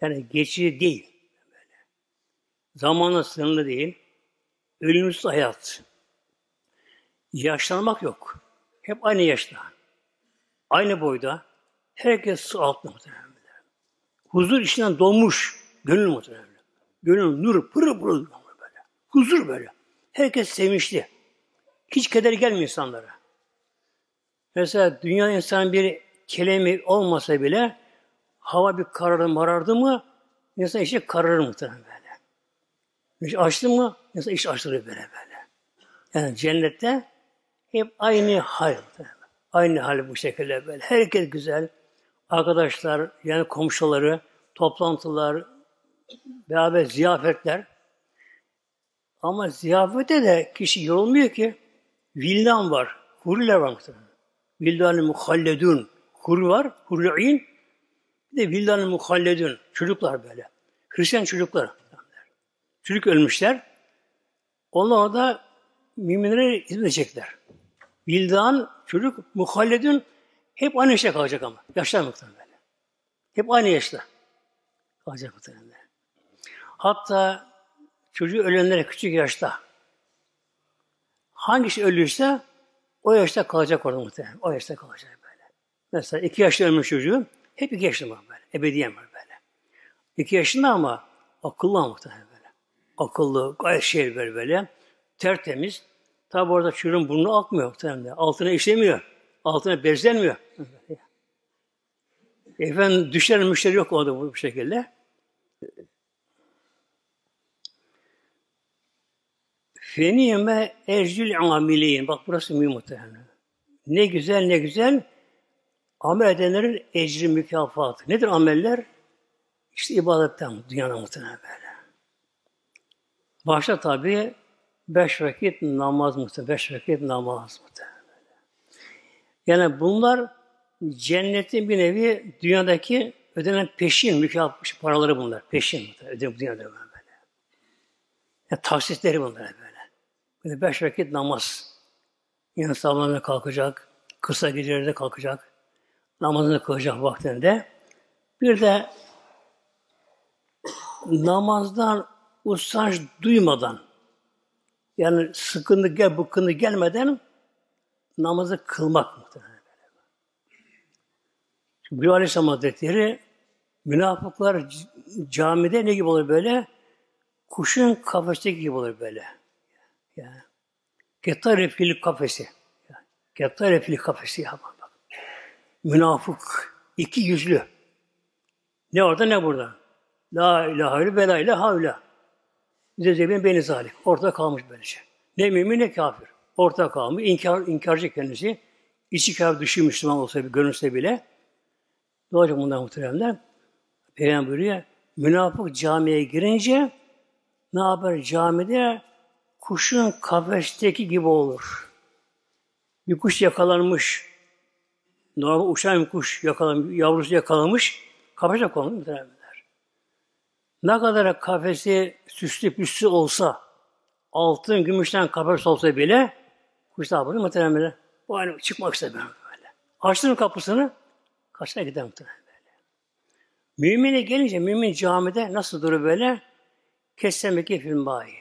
Yani geçici değil. Böyle. Zamanla sınırlı değil. Ölümsüz hayat. Yaşlanmak yok. Hep aynı yaşta. Aynı boyda. Herkes su altında muhtemelen. Huzur içinden donmuş. Gönül muhtemelen. Gönül nur pırıl pırıl böyle. Huzur böyle. Herkes sevinçli. Hiç keder gelmiyor insanlara. Mesela dünya insan bir kelime olmasa bile hava bir karardı marardı mı insan işi kararır muhtemelen böyle. İş açtı mı insan iş açtırır böyle böyle. Yani cennette hep aynı hal. Aynı hal bu şekilde böyle. Herkes güzel. Arkadaşlar, yani komşuları, toplantılar, beraber ziyafetler. Ama ziyafete de kişi yorulmuyor ki. Vildan var, huriler var. Vildan-ı muhalledun. Huri var, huri'in. Bir de vildan-ı muhalledun. Çocuklar böyle. Hristiyan çocuklar. Çocuk ölmüşler. Onlar orada müminlere hizmet edecekler. Vildan, çocuk, muhalledun hep aynı yaşta kalacak ama. Yaşlar muhtemelen. Hep aynı yaşta kalacak muhtemelen. Hatta çocuğu ölenlere küçük yaşta hangisi ölürse o yaşta kalacak orada muhtemelen. O yaşta kalacak böyle. Mesela iki yaşta ölmüş çocuğu hep iki yaşında var böyle. Ebediyen var böyle. İki yaşında ama akıllı muhtemelen böyle. Akıllı, gayet şey böyle böyle. Tertemiz. Tabi orada çocuğun burnu akmıyor muhtemelen. Altına işlemiyor. Altına bezlenmiyor. Efendim düşen müşteri yok orada bu şekilde. Feniyeme ecrül amiliyin. Bak burası mühim muhtemelen. Ne güzel ne güzel amel edenlerin ecri mükafatı. Nedir ameller? İşte ibadetten dünyada muhtemelen böyle. Başta tabi beş vakit namaz muhtemelen. Beş vakit namaz muhtemelen. Yani bunlar cennetin bir nevi dünyadaki ödenen peşin mükafat paraları bunlar. Peşin ödenen dünyada böyle. Yani taksitleri bunlar böyle. Böyle beş vakit namaz. Yani sabahına kalkacak, kısa gecelerde kalkacak, namazını kılacak vaktinde. Bir de namazdan usanç duymadan yani sıkıntı gel, bıkkınlık gelmeden namazı kılmak muhtemelen. Çünkü bir Aleyhisselam Hazretleri münafıklar camide ne gibi olur böyle? Kuşun kafesteki gibi olur böyle. Yani. Kettar refili kafesi. Kettar refili kafesi ya bak. Münafık. iki yüzlü. Ne orada ne burada. La ilahe ve la ilahe illa. Zezebin beni zalim. Ortada kalmış böylece. Ne mümin ne kafir. Ortada kalmış. İnkar, inkarcı kendisi. İçi kafir dışı Müslüman olsa bir görünse bile. Ne olacak bundan muhteremler? Peygamber buyuruyor. Münafık camiye girince ne yapar camide? Kuşun kafesteki gibi olur. Bir kuş yakalanmış. Normal uçan bir kuş yakalanmış, yavrusu yakalamış. Kafese konulmuş muhteremler. Ne kadar kafesi süslü püslü olsa, altın, gümüşten kafes olsa bile ne yapar muhteremler? Bu hani çıkmak istemiyor böyle. Açtın kapısını, kaçına gider muhteremler. Mümine gelince mümin camide nasıl durur böyle? Kessemeki film bayi.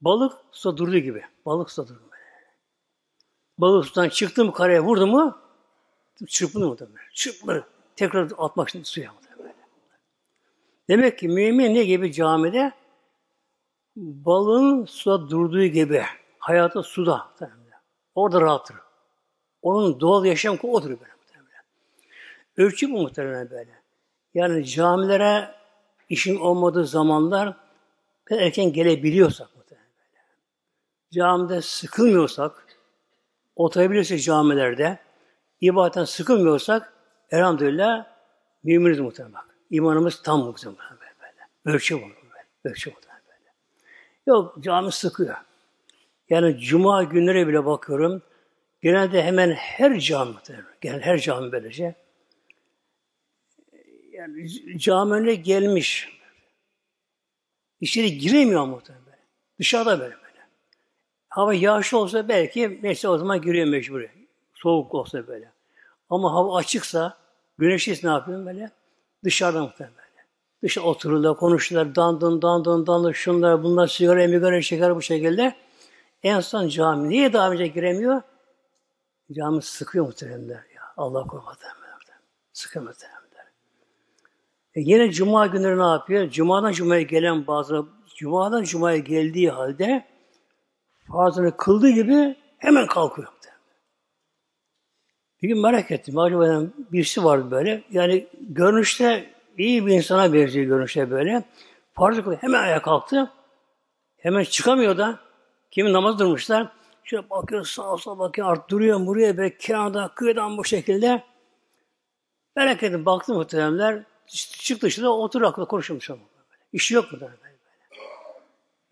Balık suda durduğu gibi. Balık suda durur böyle. Balık sudan çıktı mı karaya vurdu mu çırpınır mı böyle. Çırpınır. Tekrar atmak için suya mı böyle. Demek ki mümin ne gibi camide? Balığın suda durduğu gibi. Hayatı suda. Orada rahattır. Onun doğal yaşam odur böyle. Ölçü bu muhtemelen böyle. Yani camilere işin olmadığı zamanlar erken gelebiliyorsak muhtemelen böyle. Camide sıkılmıyorsak, oturabilirsek camilerde, ibadetten sıkılmıyorsak, elhamdülillah müminiz muhtemelen bak. İmanımız tam muhtemelen böyle. Ölçü bu. Böyle. Ölçü muhtemelen böyle. Yok cami sıkıyor. Yani cuma günleri bile bakıyorum. Genelde hemen her cami. Genel her cami böylece yani cami önüne gelmiş. İçeri giremiyor muhtemelen. Dışarıda böyle böyle. Hava yağışlı olsa belki neyse o zaman giriyor mecbur. Soğuk olsa böyle. Ama hava açıksa, güneşliyse ne yapıyor böyle? Dışarıda muhtemelen böyle. Dışa otururlar, konuşurlar, dandın, dandın, dandın, şunlar, bunlar, sigara, migara, şeker bu şekilde. En son cami. Niye daha önce giremiyor? Cami sıkıyor muhtemelen ya. Allah korumadı. Sıkıyor muhtemelen. E yine cuma günleri ne yapıyor? Cuma'dan cumaya gelen bazı Cuma'dan cumaya geldiği halde farzını kıldığı gibi hemen kalkıyor. Bir gün merak ettim. Acaba birisi vardı böyle. Yani görünüşte iyi bir insana benziyor görünüşte böyle. Farzı kılıyor. Hemen ayağa kalktı. Hemen çıkamıyor da. Kimin namaz durmuşlar. Şöyle bakıyor sağa sola bakıyor. Artık duruyor buraya böyle kenarda kıyıdan bu şekilde. Merak ettim. Baktım muhteremler. Çık dışında otur akıllı konuşmuş ama. İşi yok mu da böyle.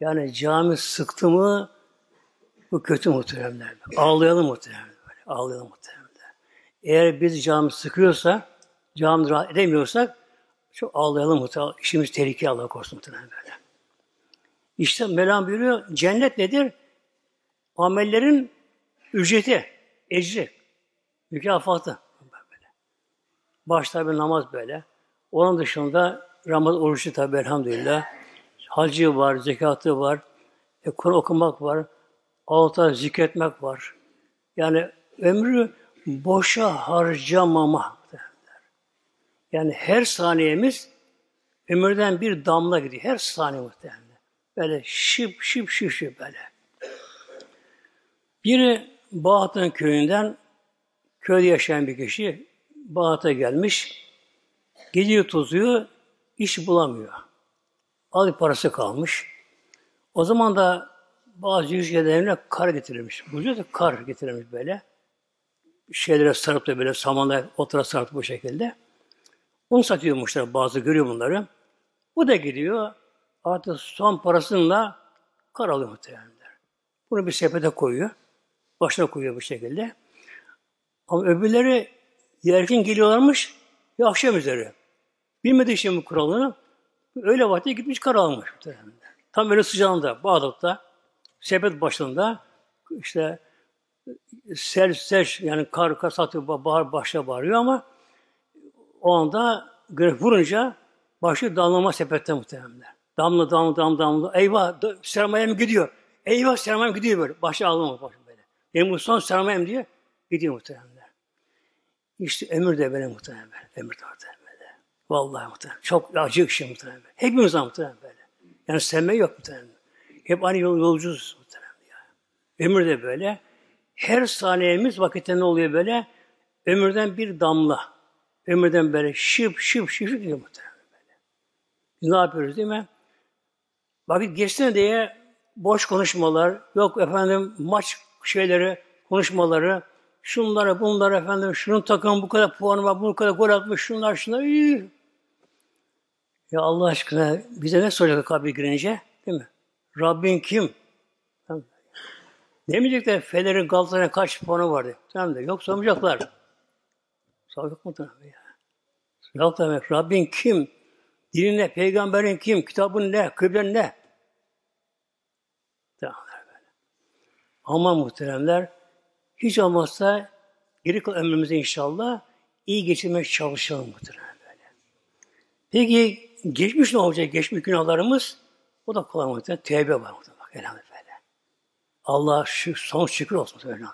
Yani cami sıktı mı bu kötü muhteremler. Ağlayalım muhteremler. Böyle. Ağlayalım muhteremler. Eğer biz cami sıkıyorsa, cami rahat edemiyorsak çok ağlayalım muhteremler. İşimiz tehlikeli Allah korusun muhteremler. İşte Mevlam buyuruyor, cennet nedir? Amellerin ücreti, ecri, mükafatı. Başta bir namaz böyle. Onun dışında Ramazan orucu tabi elhamdülillah. Hacı var, zekatı var, e, Kur'an okumak var, alta zikretmek var. Yani ömrü boşa harcamama. Yani her saniyemiz ömürden bir damla gidiyor. Her saniye muhtemelen. Böyle şıp şıp şıp şıp böyle. Biri Bağat'ın köyünden köyde yaşayan bir kişi Bağat'a gelmiş. Gidiyor tozuyor, iş bulamıyor. Az parası kalmış. O zaman da bazı yüzgelerine kar getirilmiş. Buzluyor da kar getirilmiş böyle. Şeylere sarıp da böyle samanla otura sarıp bu şekilde. Onu satıyormuşlar bazı görüyor bunları. Bu da gidiyor. Artık son parasıyla kar alıyor muhtemelenler. Bunu bir sepete koyuyor. Başına koyuyor bu şekilde. Ama öbürleri yerken geliyorlarmış ya akşam üzeri. Bilmediği şeyin bu kuralını öyle vakti gitmiş kar almış. Tam öyle sıcağında Bağdat'ta sepet başında işte sel sel yani kar kar satıyor bahar başa bağırıyor ama o anda güneş vurunca Başı damlama sepette muhtemelen. Damla damla damla damla. Eyvah sermayem gidiyor. Eyvah sermayem gidiyor böyle. Başı ağlama başı böyle. Benim bu son sermayem diye gidiyor muhtemelen. İşte ömür de böyle böyle. Ömür de böyle. Vallahi muhtemelen. Çok acı şey böyle. Hepimiz muhtemelen böyle. Yani sevme yok muhtemelen. Hep aynı yol, yolcuyuz muhtemelen. Yani. Ömür de böyle. Her saniyemiz vakitte ne oluyor böyle? Ömürden bir damla. Ömürden böyle şıp şıp şıp gidiyor muhtemelen böyle. Biz ne yapıyoruz değil mi? Vakit geçsin diye boş konuşmalar, yok efendim maç şeyleri, konuşmaları, şunlara bunlara efendim, şunun takım bu kadar puanı var, bu kadar gol atmış, şunlar şunlar, iyi. Ya Allah aşkına bize ne soracak kabir girince? Değil mi? Rabbin kim? Tamam. Demeyecekler Fener'in Galatasaray'a kaç puanı vardı. Tamam da yok sormayacaklar. Soracak mı tabii ya? Yok. Rabbin kim? Dinin ne? Peygamberin kim? Kitabın ne? Kıblen ne? Ama muhteremler hiç olmazsa geri kalan ömrümüzde inşallah iyi geçirmeye çalışalım muhterem böyle. Peki geçmiş ne olacak? Geçmiş günahlarımız o da kolay muhterem. Tevbe var muhterem. Elhamdülillah. Allah şu son şükür olsun muhterem.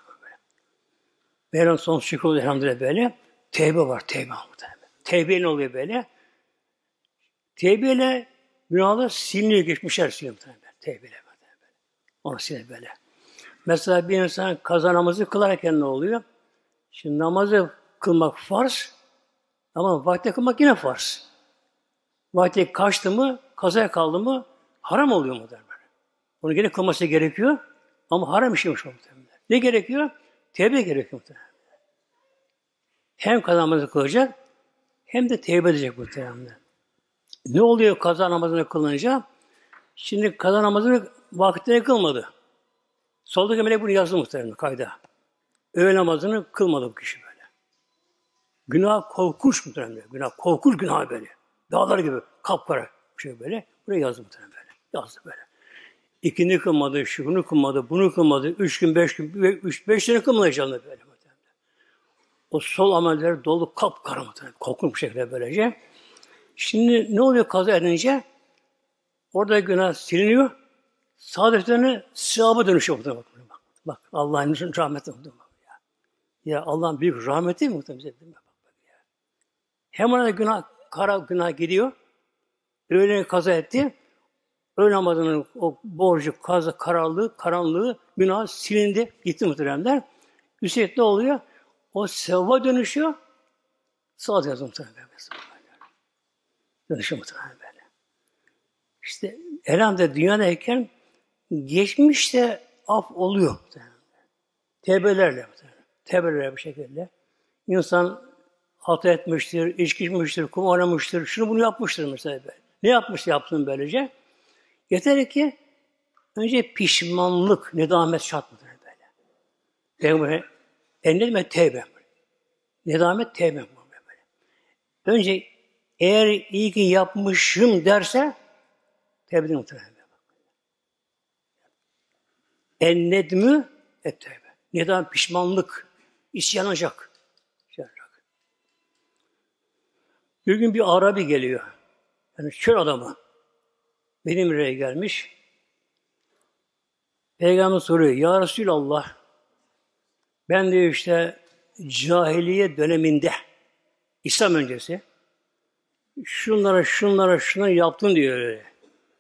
Mevlam son şükür olsun elhamdülillah böyle. Tevbe var. Tevbe muhterem. Tevbe ne oluyor böyle? Tevbeyle günahlar siliniyor, geçmişler siliniyor muhtemelen. Tevbeyle böyle. Onu siliniyor böyle. Mesela bir insan kaza namazı kılarken ne oluyor? Şimdi namazı kılmak farz ama vakti kılmak yine farz. Vakti kaçtı mı, kazaya kaldı mı haram oluyor mu der böyle. Onu gene kılması gerekiyor ama haram işlemiş o muhtemelen. Ne gerekiyor? Tevbe gerekiyor muhtemelen. Hem kaza namazı kılacak hem de tevbe edecek muhtemelen. Ne oluyor kaza namazını kılınca? Şimdi kaza namazını vaktine kılmadı. Soldaki melek bunu yazdı muhtemelen kayda. Öğle namazını kılmadı bu kişi böyle. Günah korkunç muhtemelen. Günah korkunç günah böyle. Dağlar gibi kapkara bir şey böyle. Buraya yazdı muhtemelen böyle. Yazdı böyle. İkini kılmadı, şunu kılmadı, bunu kılmadı. Üç gün, beş gün, üç, beş sene kılmadı canlı böyle. O sol ameller dolu kapkara muhtemelen. Korkunç bir şekilde böylece. Şimdi ne oluyor kaza edince? Orada günah siliniyor. Saadetlerine sevaba dönüşüyor muhtemelen. Bak, bak Allah'ın rahmeti muhtemelen. Ya, ya Allah'ın büyük rahmeti bize. Bak, bak, ya. Hem orada günah, kara günah gidiyor. Öğleni kaza etti. Öğle namazının o borcu, kaza, karanlığı, karanlığı, günah silindi, gitti muhteremler. Üstelik ne oluyor? O sevaba dönüşüyor. Sağ yazı muhtemelen. Dönüşüyor muhtemelen böyle. İşte elhamdülillah dünyadayken geçmişte af oluyor. Tevbelerle. Tevbelerle bir şekilde. İnsan hata etmiştir, içki içmiştir, kum oynamıştır, şunu bunu yapmıştır mesela böyle. Ne yapmış yapsın böylece? Yeter ki önce pişmanlık, nedamet şart mıdır böyle. Peygamber enledim ve tevbe. Nedamet tevbe böyle. Önce eğer iyi ki yapmışım derse tevbe muhtemelen. En nedmü et tevbe. Neden pişmanlık, isyanacak. isyanacak. Bir gün bir Arabi geliyor. Yani çöl adamı. Benim yere gelmiş. Peygamber soruyor. Ya Resulallah ben de işte cahiliye döneminde İslam öncesi şunlara şunlara şunları yaptın diyor.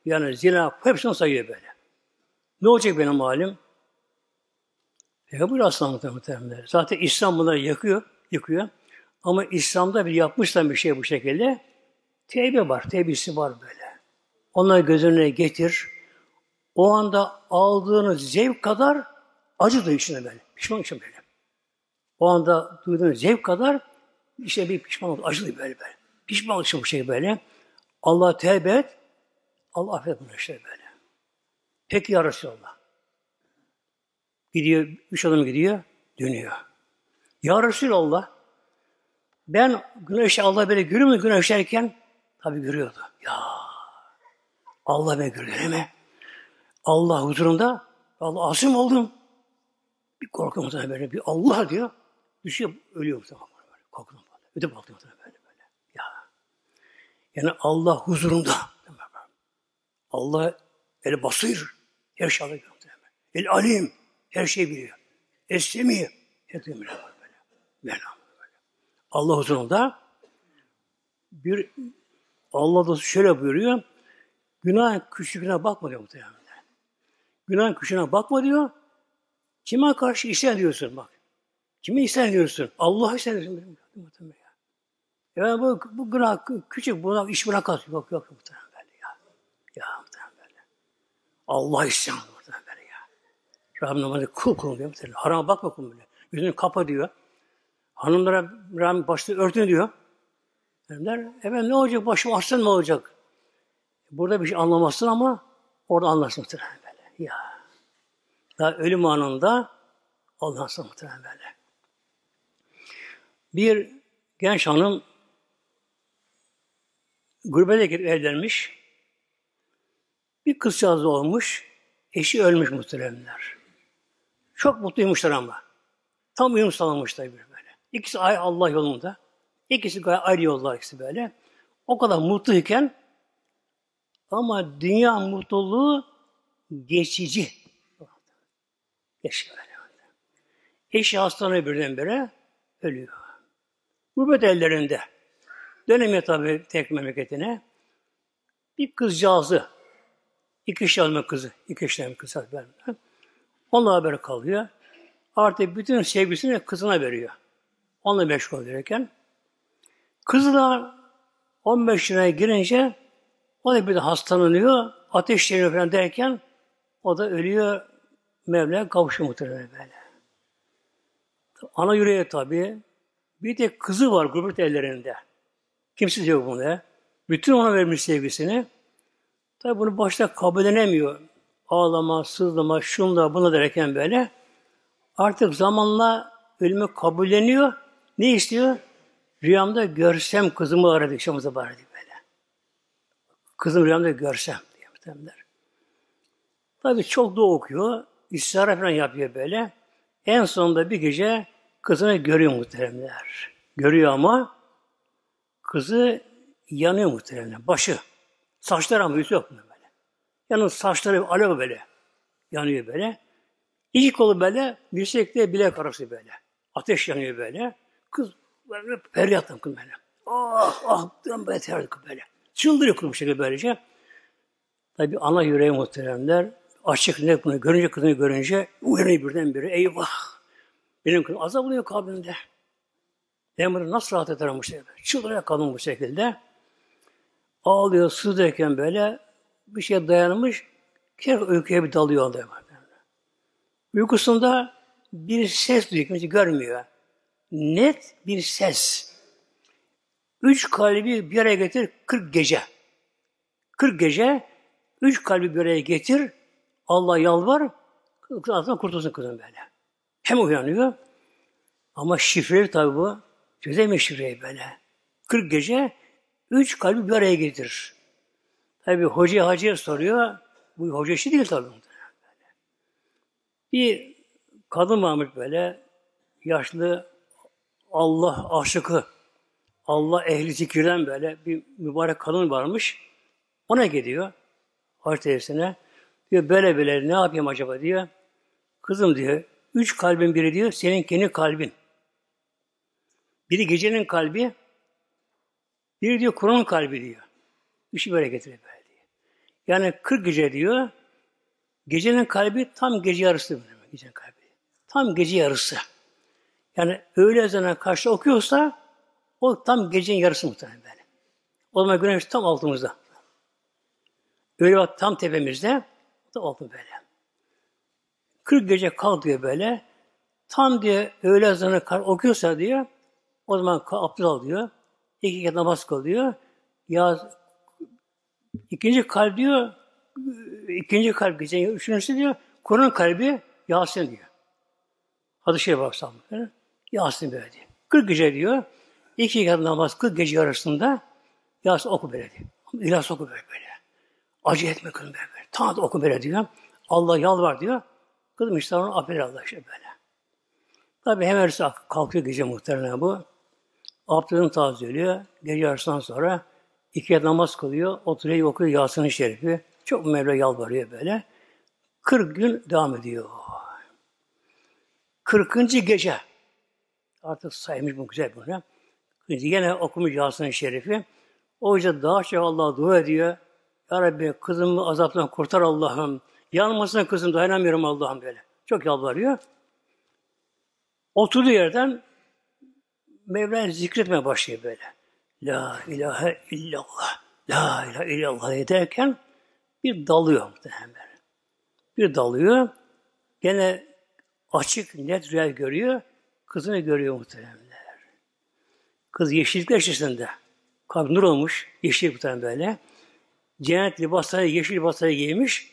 Yani zina hepsini sayıyor böyle. Ne olacak benim halim? Peygamber aslan muhtemelen. Zaten İslam bunları yakıyor, yıkıyor. Ama İslam'da bir yapmışlar bir şey bu şekilde. Tevbe var, tevbisi var böyle. Onları göz önüne getir. O anda aldığınız zevk kadar acı da içine böyle. Pişman için böyle. O anda duyduğunuz zevk kadar işte bir pişman oldu. Acılı böyle böyle. Pişman için bu şey böyle. Allah tevbe et. Allah affet bunu işte böyle. Peki ya Resulallah. Gidiyor, üç adım gidiyor, dönüyor. Ya Resulallah, ben güneş Allah böyle görüyor mu güneşlerken? Tabi görüyordu. Ya Allah beni görüyor değil mi? Allah huzurunda Allah asım oldum. Bir korku muhtemelen böyle bir Allah diyor. Düşüyor, ölüyor muhtemelen. Korkudan böyle. Ödü baktı muhtemelen. Yani Allah huzurunda. Allah el basır. Her şey alıyor. El alim. Her şey biliyor. Esemi. Her şey biliyor. Böyle. Allah huzurunda bir Allah dostu şöyle buyuruyor. Günah küçüklüğüne bakma diyor muhtemelen. Günah küçüğüne bakma diyor. Kime karşı isyan diyorsun bak. Kimi isyan diyorsun? Allah'a isyan diyorsun. Muhtemelen ya. Bu, bu günah küçük, buna iş bırakamaz. Yok yok muhtemelen böyle ya. Ya muhtemelen böyle. Allah isyan muhtemelen böyle ya. Rabbim namazı kul kul diyor muhtemelen. Harama bakma kul böyle. Yüzünü kapa diyor. Hanımlara Rabbim başta örtün diyor. Derler, efendim ne olacak başım açsın ne olacak? Burada bir şey anlamazsın ama orada anlarsın muhtemelen böyle. Ya. Daha ölüm anında Allah'ın muhtemelen böyle. Bir genç hanım gurbete gidip evlenmiş. Bir kızcağız olmuş. Eşi ölmüş muhteremler. Çok mutluymuşlar ama. Tam uyum sağlamışlar böyle. İkisi ay Allah yolunda. İkisi ayrı yollar ikisi böyle. O kadar mutluyken ama dünya mutluluğu geçici. Geçiyor böyle. Eşi hastaneye birdenbire ölüyor. Gurbet ellerinde. Dönemiyor tabi tek memleketine. Bir kızcağızı, iki şalma kızı, iki şalma kızı. Onunla haber kalıyor. Artık bütün sevgisini kızına veriyor. Onunla meşgul ederken. Kızı da 15 liraya girince o da bir de hastalanıyor. Ateşleniyor falan derken o da ölüyor. Mevla kavuşuyor muhtemelen böyle. Ana yüreği tabi. Bir de kızı var gurbet ellerinde. Kimse yok bunda. Bütün ona vermiş sevgisini. Tabi bunu başta kabullenemiyor. Ağlama, sızlama, şunla, buna derken böyle. Artık zamanla ölümü kabulleniyor. Ne istiyor? Rüyamda görsem kızımı aradı, akşamıza bari böyle. Kızım rüyamda görsem muhtemelenler. Tabi çok da okuyor. İstihara falan yapıyor böyle. En sonunda bir gece kızını görüyor muhteremler. Görüyor ama kızı yanıyor muhteremler. Başı. Saçları ama yüzü yok böyle. Yalnız saçları alev böyle. Yanıyor böyle. İki kolu böyle, dirsekte bilek arası böyle. Ateş yanıyor böyle. Kız böyle feryatla kız böyle. Ah ah diyorum böyle terdik böyle. Çıldırıyor kız bu şekilde böylece. Tabi ana yüreği muhteremler açık ne bunu görünce kızını görünce uyanıyor birdenbire. Eyvah! Benim kızım azap oluyor kalbimde. Ben nasıl rahat ederim bu şekilde? Çıldırıyor kadın bu şekilde. Ağlıyor, sızlarken böyle bir şey dayanmış. Kere uykuya bir dalıyor anda. Uykusunda bir ses duyuyor. Kimse görmüyor. Net bir ses. Üç kalbi bir araya getir, kırk gece. Kırk gece, üç kalbi bir araya getir, Allah yalvar, altından kurtulsun kızım böyle. Hem uyanıyor, ama şifreli tabi bu, çözemiyor şifreyi böyle. Kırk gece, üç kalbi bir araya getirir. Tabi hoca hacıya soruyor, bu hoca işi değil tabi. Bir kadın varmış böyle, yaşlı, Allah aşıkı, Allah ehli zikirden böyle bir mübarek kadın varmış. Ona gidiyor. Hacı Diyor böyle böyle ne yapayım acaba diyor. Kızım diyor, üç kalbin biri diyor, senin kendi kalbin. Biri gecenin kalbi, biri diyor Kur'an kalbi diyor. Üçü böyle getiriyor diyor. Yani 40 gece diyor, gecenin kalbi tam gece yarısı. Gecenin kalbi. Tam gece yarısı. Yani öğle ezanına karşı okuyorsa o tam gecenin yarısı muhtemelen böyle. O zaman güneş tam altımızda. Öyle bak tam tepemizde. Da altın böyle. 40 gece kal diyor böyle. Tam diye öğle ezanına kar okuyorsa diyor. O zaman abdest al diyor. İki kez namaz kılıyor. Ya ikinci kalp diyor ikinci kalp gece üçüncüsü diyor Kur'an kalbi Yasin diyor. Adı şey baksam. Yasin böyle diyor. 40 gece diyor. İki kez namaz 40 gece arasında Yasin oku böyle diyor. İlas oku böyle böyle. Acı etme kızım böyle böyle. Da oku böyle diyor. Allah yalvar diyor. Kızım işte onu affeder Allah işte böyle. Tabi hemen kalkıyor gece muhtemelen bu. Abdestini tazeliyor. Gece yarısından sonra İki namaz kılıyor. Oturuyor okuyor Yasin-i Şerif'i. Çok Mevla yalvarıyor böyle. 40 gün devam ediyor. 40. gece artık saymış bu güzel bunu. Yine okumuş Yasin-i Şerif'i. O yüzden daha çok Allah'a dua ediyor. Ya Rabbi kızımı azaptan kurtar Allah'ım. Yanmasın kızım dayanamıyorum Allah'ım böyle. Çok yalvarıyor. Oturduğu yerden Mevla'yı zikretmeye başlıyor böyle. La ilahe illallah. La ilahe illallah derken bir dalıyor muhtemelen. Bir dalıyor. Gene açık, net rüya görüyor. Kızını görüyor muhtemelen. Kız yeşillik yaşasında. Kalp nur olmuş. Yeşil muhtemelen böyle. Cennet libasları, yeşil libasları giymiş.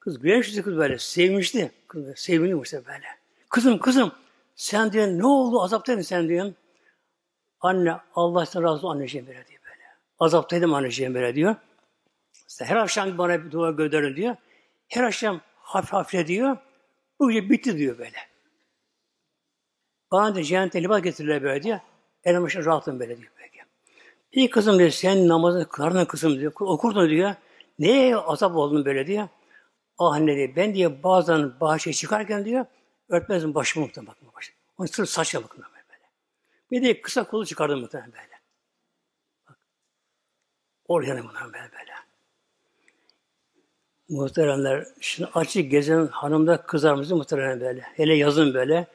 Kız yüzü kız böyle. Sevmişti. Kız seviniyormuş böyle. Kızım kızım sen diyor ne oldu azaptaydın sen diyor. Anne Allah sen razı olsun anneciğim böyle diyor böyle. Azaptaydım anneciğim böyle diyor. İşte her akşam bana bir dua gönderin diyor. Her akşam hafif hafif diyor. Bu gece bitti diyor böyle. Bana da cennete libas getirirler böyle diyor. Elim başına rahatım böyle diyor. Peki. İyi kızım diyor, sen namazı kılardın kızım diyor. Okurdun diyor. Neye azap oldun böyle diyor. Ah anne diyor, ben diye bazen bahçeye çıkarken diyor, örtmezdim başımı muhtemelen bakma başım. Onun sırf saçla böyle. Bir de kısa kolu çıkardım muhtemelen böyle. Bak. Oraya muhtemelen böyle. Muhteremler, şimdi açık gezen hanımda kızarımızı muhterem böyle. Hele yazın böyle.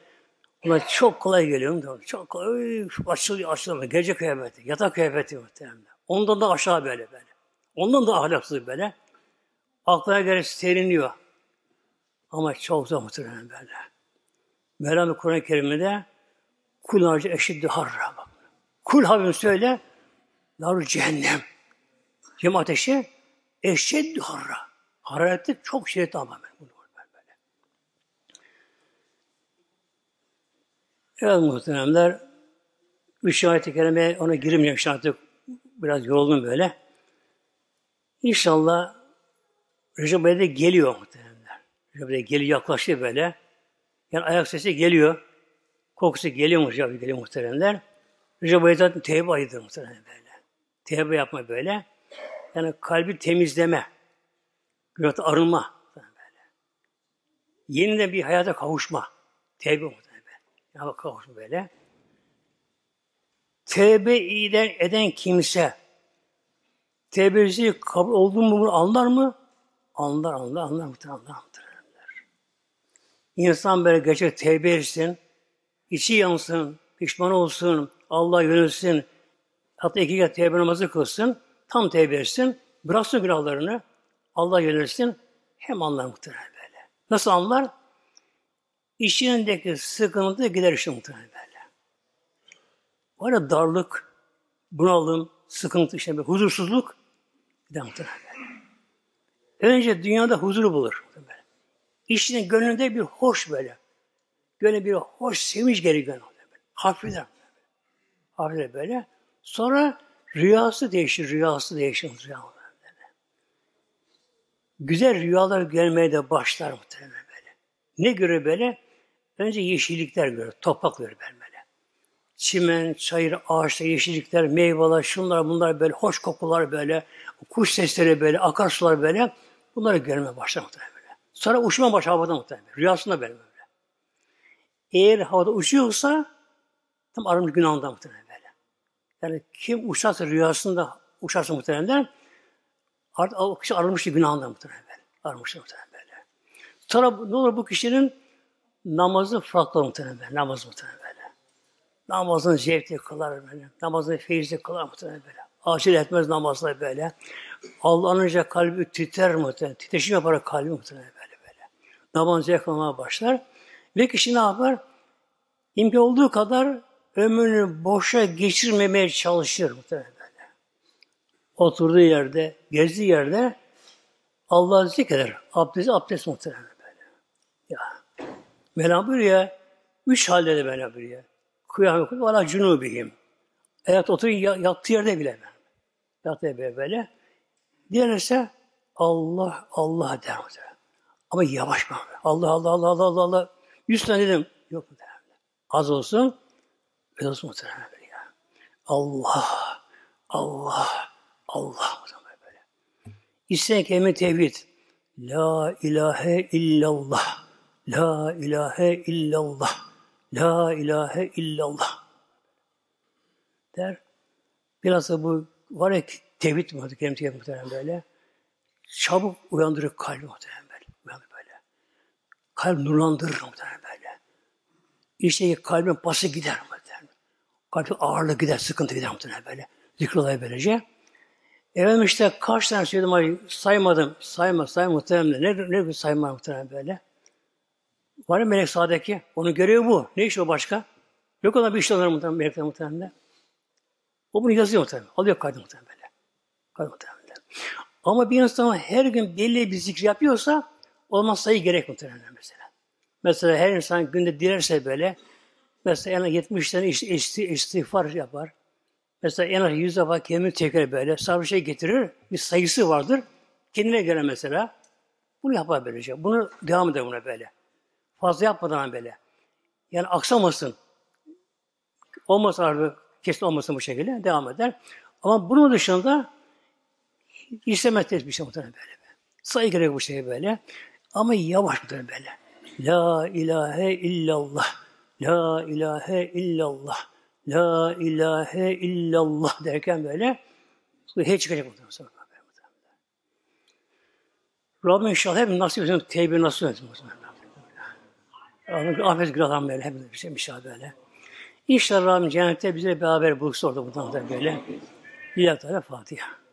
Ona çok kolay geliyor. Çok kolay. Açılıyor, açılıyor. Gece kıyafeti, yatak kıyafeti muhtemelen. Ondan da aşağı böyle böyle. Ondan da ahlaksız böyle. Aklına göre seriniyor. Ama çok zor muhtemelen böyle. Mevlam Kur'an-ı Kerim'de kul harcı eşiddi harra. Kul habim söyle naru cehennem. Cem ateşi eşeddi harra. Harareti çok şiddet ama böyle. Evet muhteremler, üç ayet-i kerime ona girmeyeyim şu artık biraz yoruldum böyle. İnşallah Recep Ay'da geliyor muhteremler. Recep Ay'da geliyor, yaklaşıyor böyle. Yani ayak sesi geliyor. Kokusu geliyor mu Recep geliyor muhteremler. Recep zaten tevbe ayıdır muhteremler böyle. Tevbe yapma böyle. Yani kalbi temizleme. Günahta arınma. Böyle. Yeniden bir hayata kavuşma. Tevbe muhteremler. Yani kavuşma böyle. Tevbe eden, eden kimse tevbesi kabul oldu mu bunu anlar mı? Anlar, anlar, anlar, anlar, muhtemelen. İnsan böyle gerçek tevbe etsin, içi yansın, pişman olsun, Allah yönelsin, hatta iki kez tevbe namazı kılsın, tam tevbe etsin, bıraksın günahlarını, Allah yönelsin, hem anlar muhtemelen böyle. Nasıl anlar? İçindeki sıkıntı gider işte muhtemelen böyle. Var darlık, bunalım, sıkıntı, işte böyle, huzursuzluk gider muhtemelen böyle. Önce dünyada huzuru bulur. Muhtemelen. İçinin gönlünde bir hoş böyle. Gönlü bir hoş sevinç gelir Hafifler. Hafifler böyle. Sonra rüyası değişir, rüyası değişir. Rüyası böyle. Güzel rüyalar gelmeye de başlar muhtemelen böyle. Ne göre böyle? Önce yeşillikler görür, toprak görür böyle. Çimen, çayır, ağaçlar, yeşillikler, meyveler, şunlar bunlar böyle, hoş kokular böyle, kuş sesleri böyle, akarsular böyle. Bunları görmeye başlar muhtemelen böyle. Sonra uçma başlar havada muhtemelen. Rüyasında böyle böyle. Eğer havada uçuyorsa tam aramız günahında muhtemelen böyle. Yani kim uçarsa rüyasında uçarsa muhtemelen artık o kişi aranmıştı günahında muhtemelen böyle. Aranmıştı muhtemelen böyle. Sonra ne olur bu kişinin namazı farklı muhtemelen böyle. Namaz muhtemelen böyle. Namazın zevkli kılar böyle. Namazın feyizli kılar muhtemelen böyle. Acil etmez namazla böyle. Allah anınca kalbi titrer muhtemelen. Titreşim yaparak kalbi muhtemelen böyle böyle. Namaz zevk almaya başlar. Ve kişi ne yapar? İmkan olduğu kadar ömrünü boşa geçirmemeye çalışır. Oturduğu yerde, gezdiği yerde Allah zikreder. Abdest, abdest muhtemelen böyle. Ya. Mevlam buyuruyor, üç halde de Mevlam buyuruyor. Kıyamet kıyım, valla cunubihim. Hayat oturuyor, yattığı yerde bile. Yattığı yerde böyle. Diğer ise Allah, Allah der. Ama yavaş? Allah, Allah, Allah, Allah, Allah, Allah. Yüz tane dedim. Yok mu Az olsun. Az olsun muhtemelen ya. Allah, Allah, Allah böyle. İsteyen kelime tevhid. La ilahe illallah. La ilahe illallah. La ilahe illallah. Der. Biraz da bu var ya tevhid muhtemelen muhtemelen böyle. Çabuk uyandırır kalbi muhtemelen böyle. Böyle. Kalp nurlandırır muhtemelen böyle. İşte kalbin pası gider muhtemelen. Kalbin ağırlığı gider, sıkıntı gider muhtemelen böyle. Zikrolay böylece. Efendim işte kaç tane söyledim ay saymadım. Sayma, sayma muhtemelen. Ne, ne sayma muhtemelen böyle. Var ya melek sağdaki. Onu görüyor bu. Ne iş o başka? Yok ona bir iş onlar muhtemelen melekler muhtemelen. O bunu yazıyor muhtemelen. Alıyor kaydı muhtemelen böyle. Kaydı muhtemelen. Ama bir insan her gün belli bir zikir yapıyorsa olmaz sayı gerek muhtemelen mesela. Mesela her insan günde dilerse böyle mesela en az 70 tane istiğfar yapar. Mesela en az 100 defa kendini tekrar böyle sabır şey getirir. Bir sayısı vardır. Kendine göre mesela. Bunu yapar böylece. Bunu devam eder buna böyle. Fazla yapmadan böyle. Yani aksamasın. Olmasa harbi kesin olmasın bu şekilde devam eder. Ama bunun dışında istemez bir şey muhtemelen böyle. Sayı gerek bu şey böyle. Ama yavaş muhtemelen böyle. La ilahe illallah. La ilahe illallah. La ilahe illallah derken böyle hiç çıkacak muhtemelen. Rabbim inşallah hep nasip etsin, tevbe nasip etsin. Afet günahdan böyle, hep bir şey inşallah böyle. İnşallah Rabbim cennette bize beraber bulursa orada bundan da böyle. Lillahi Teala Fatiha.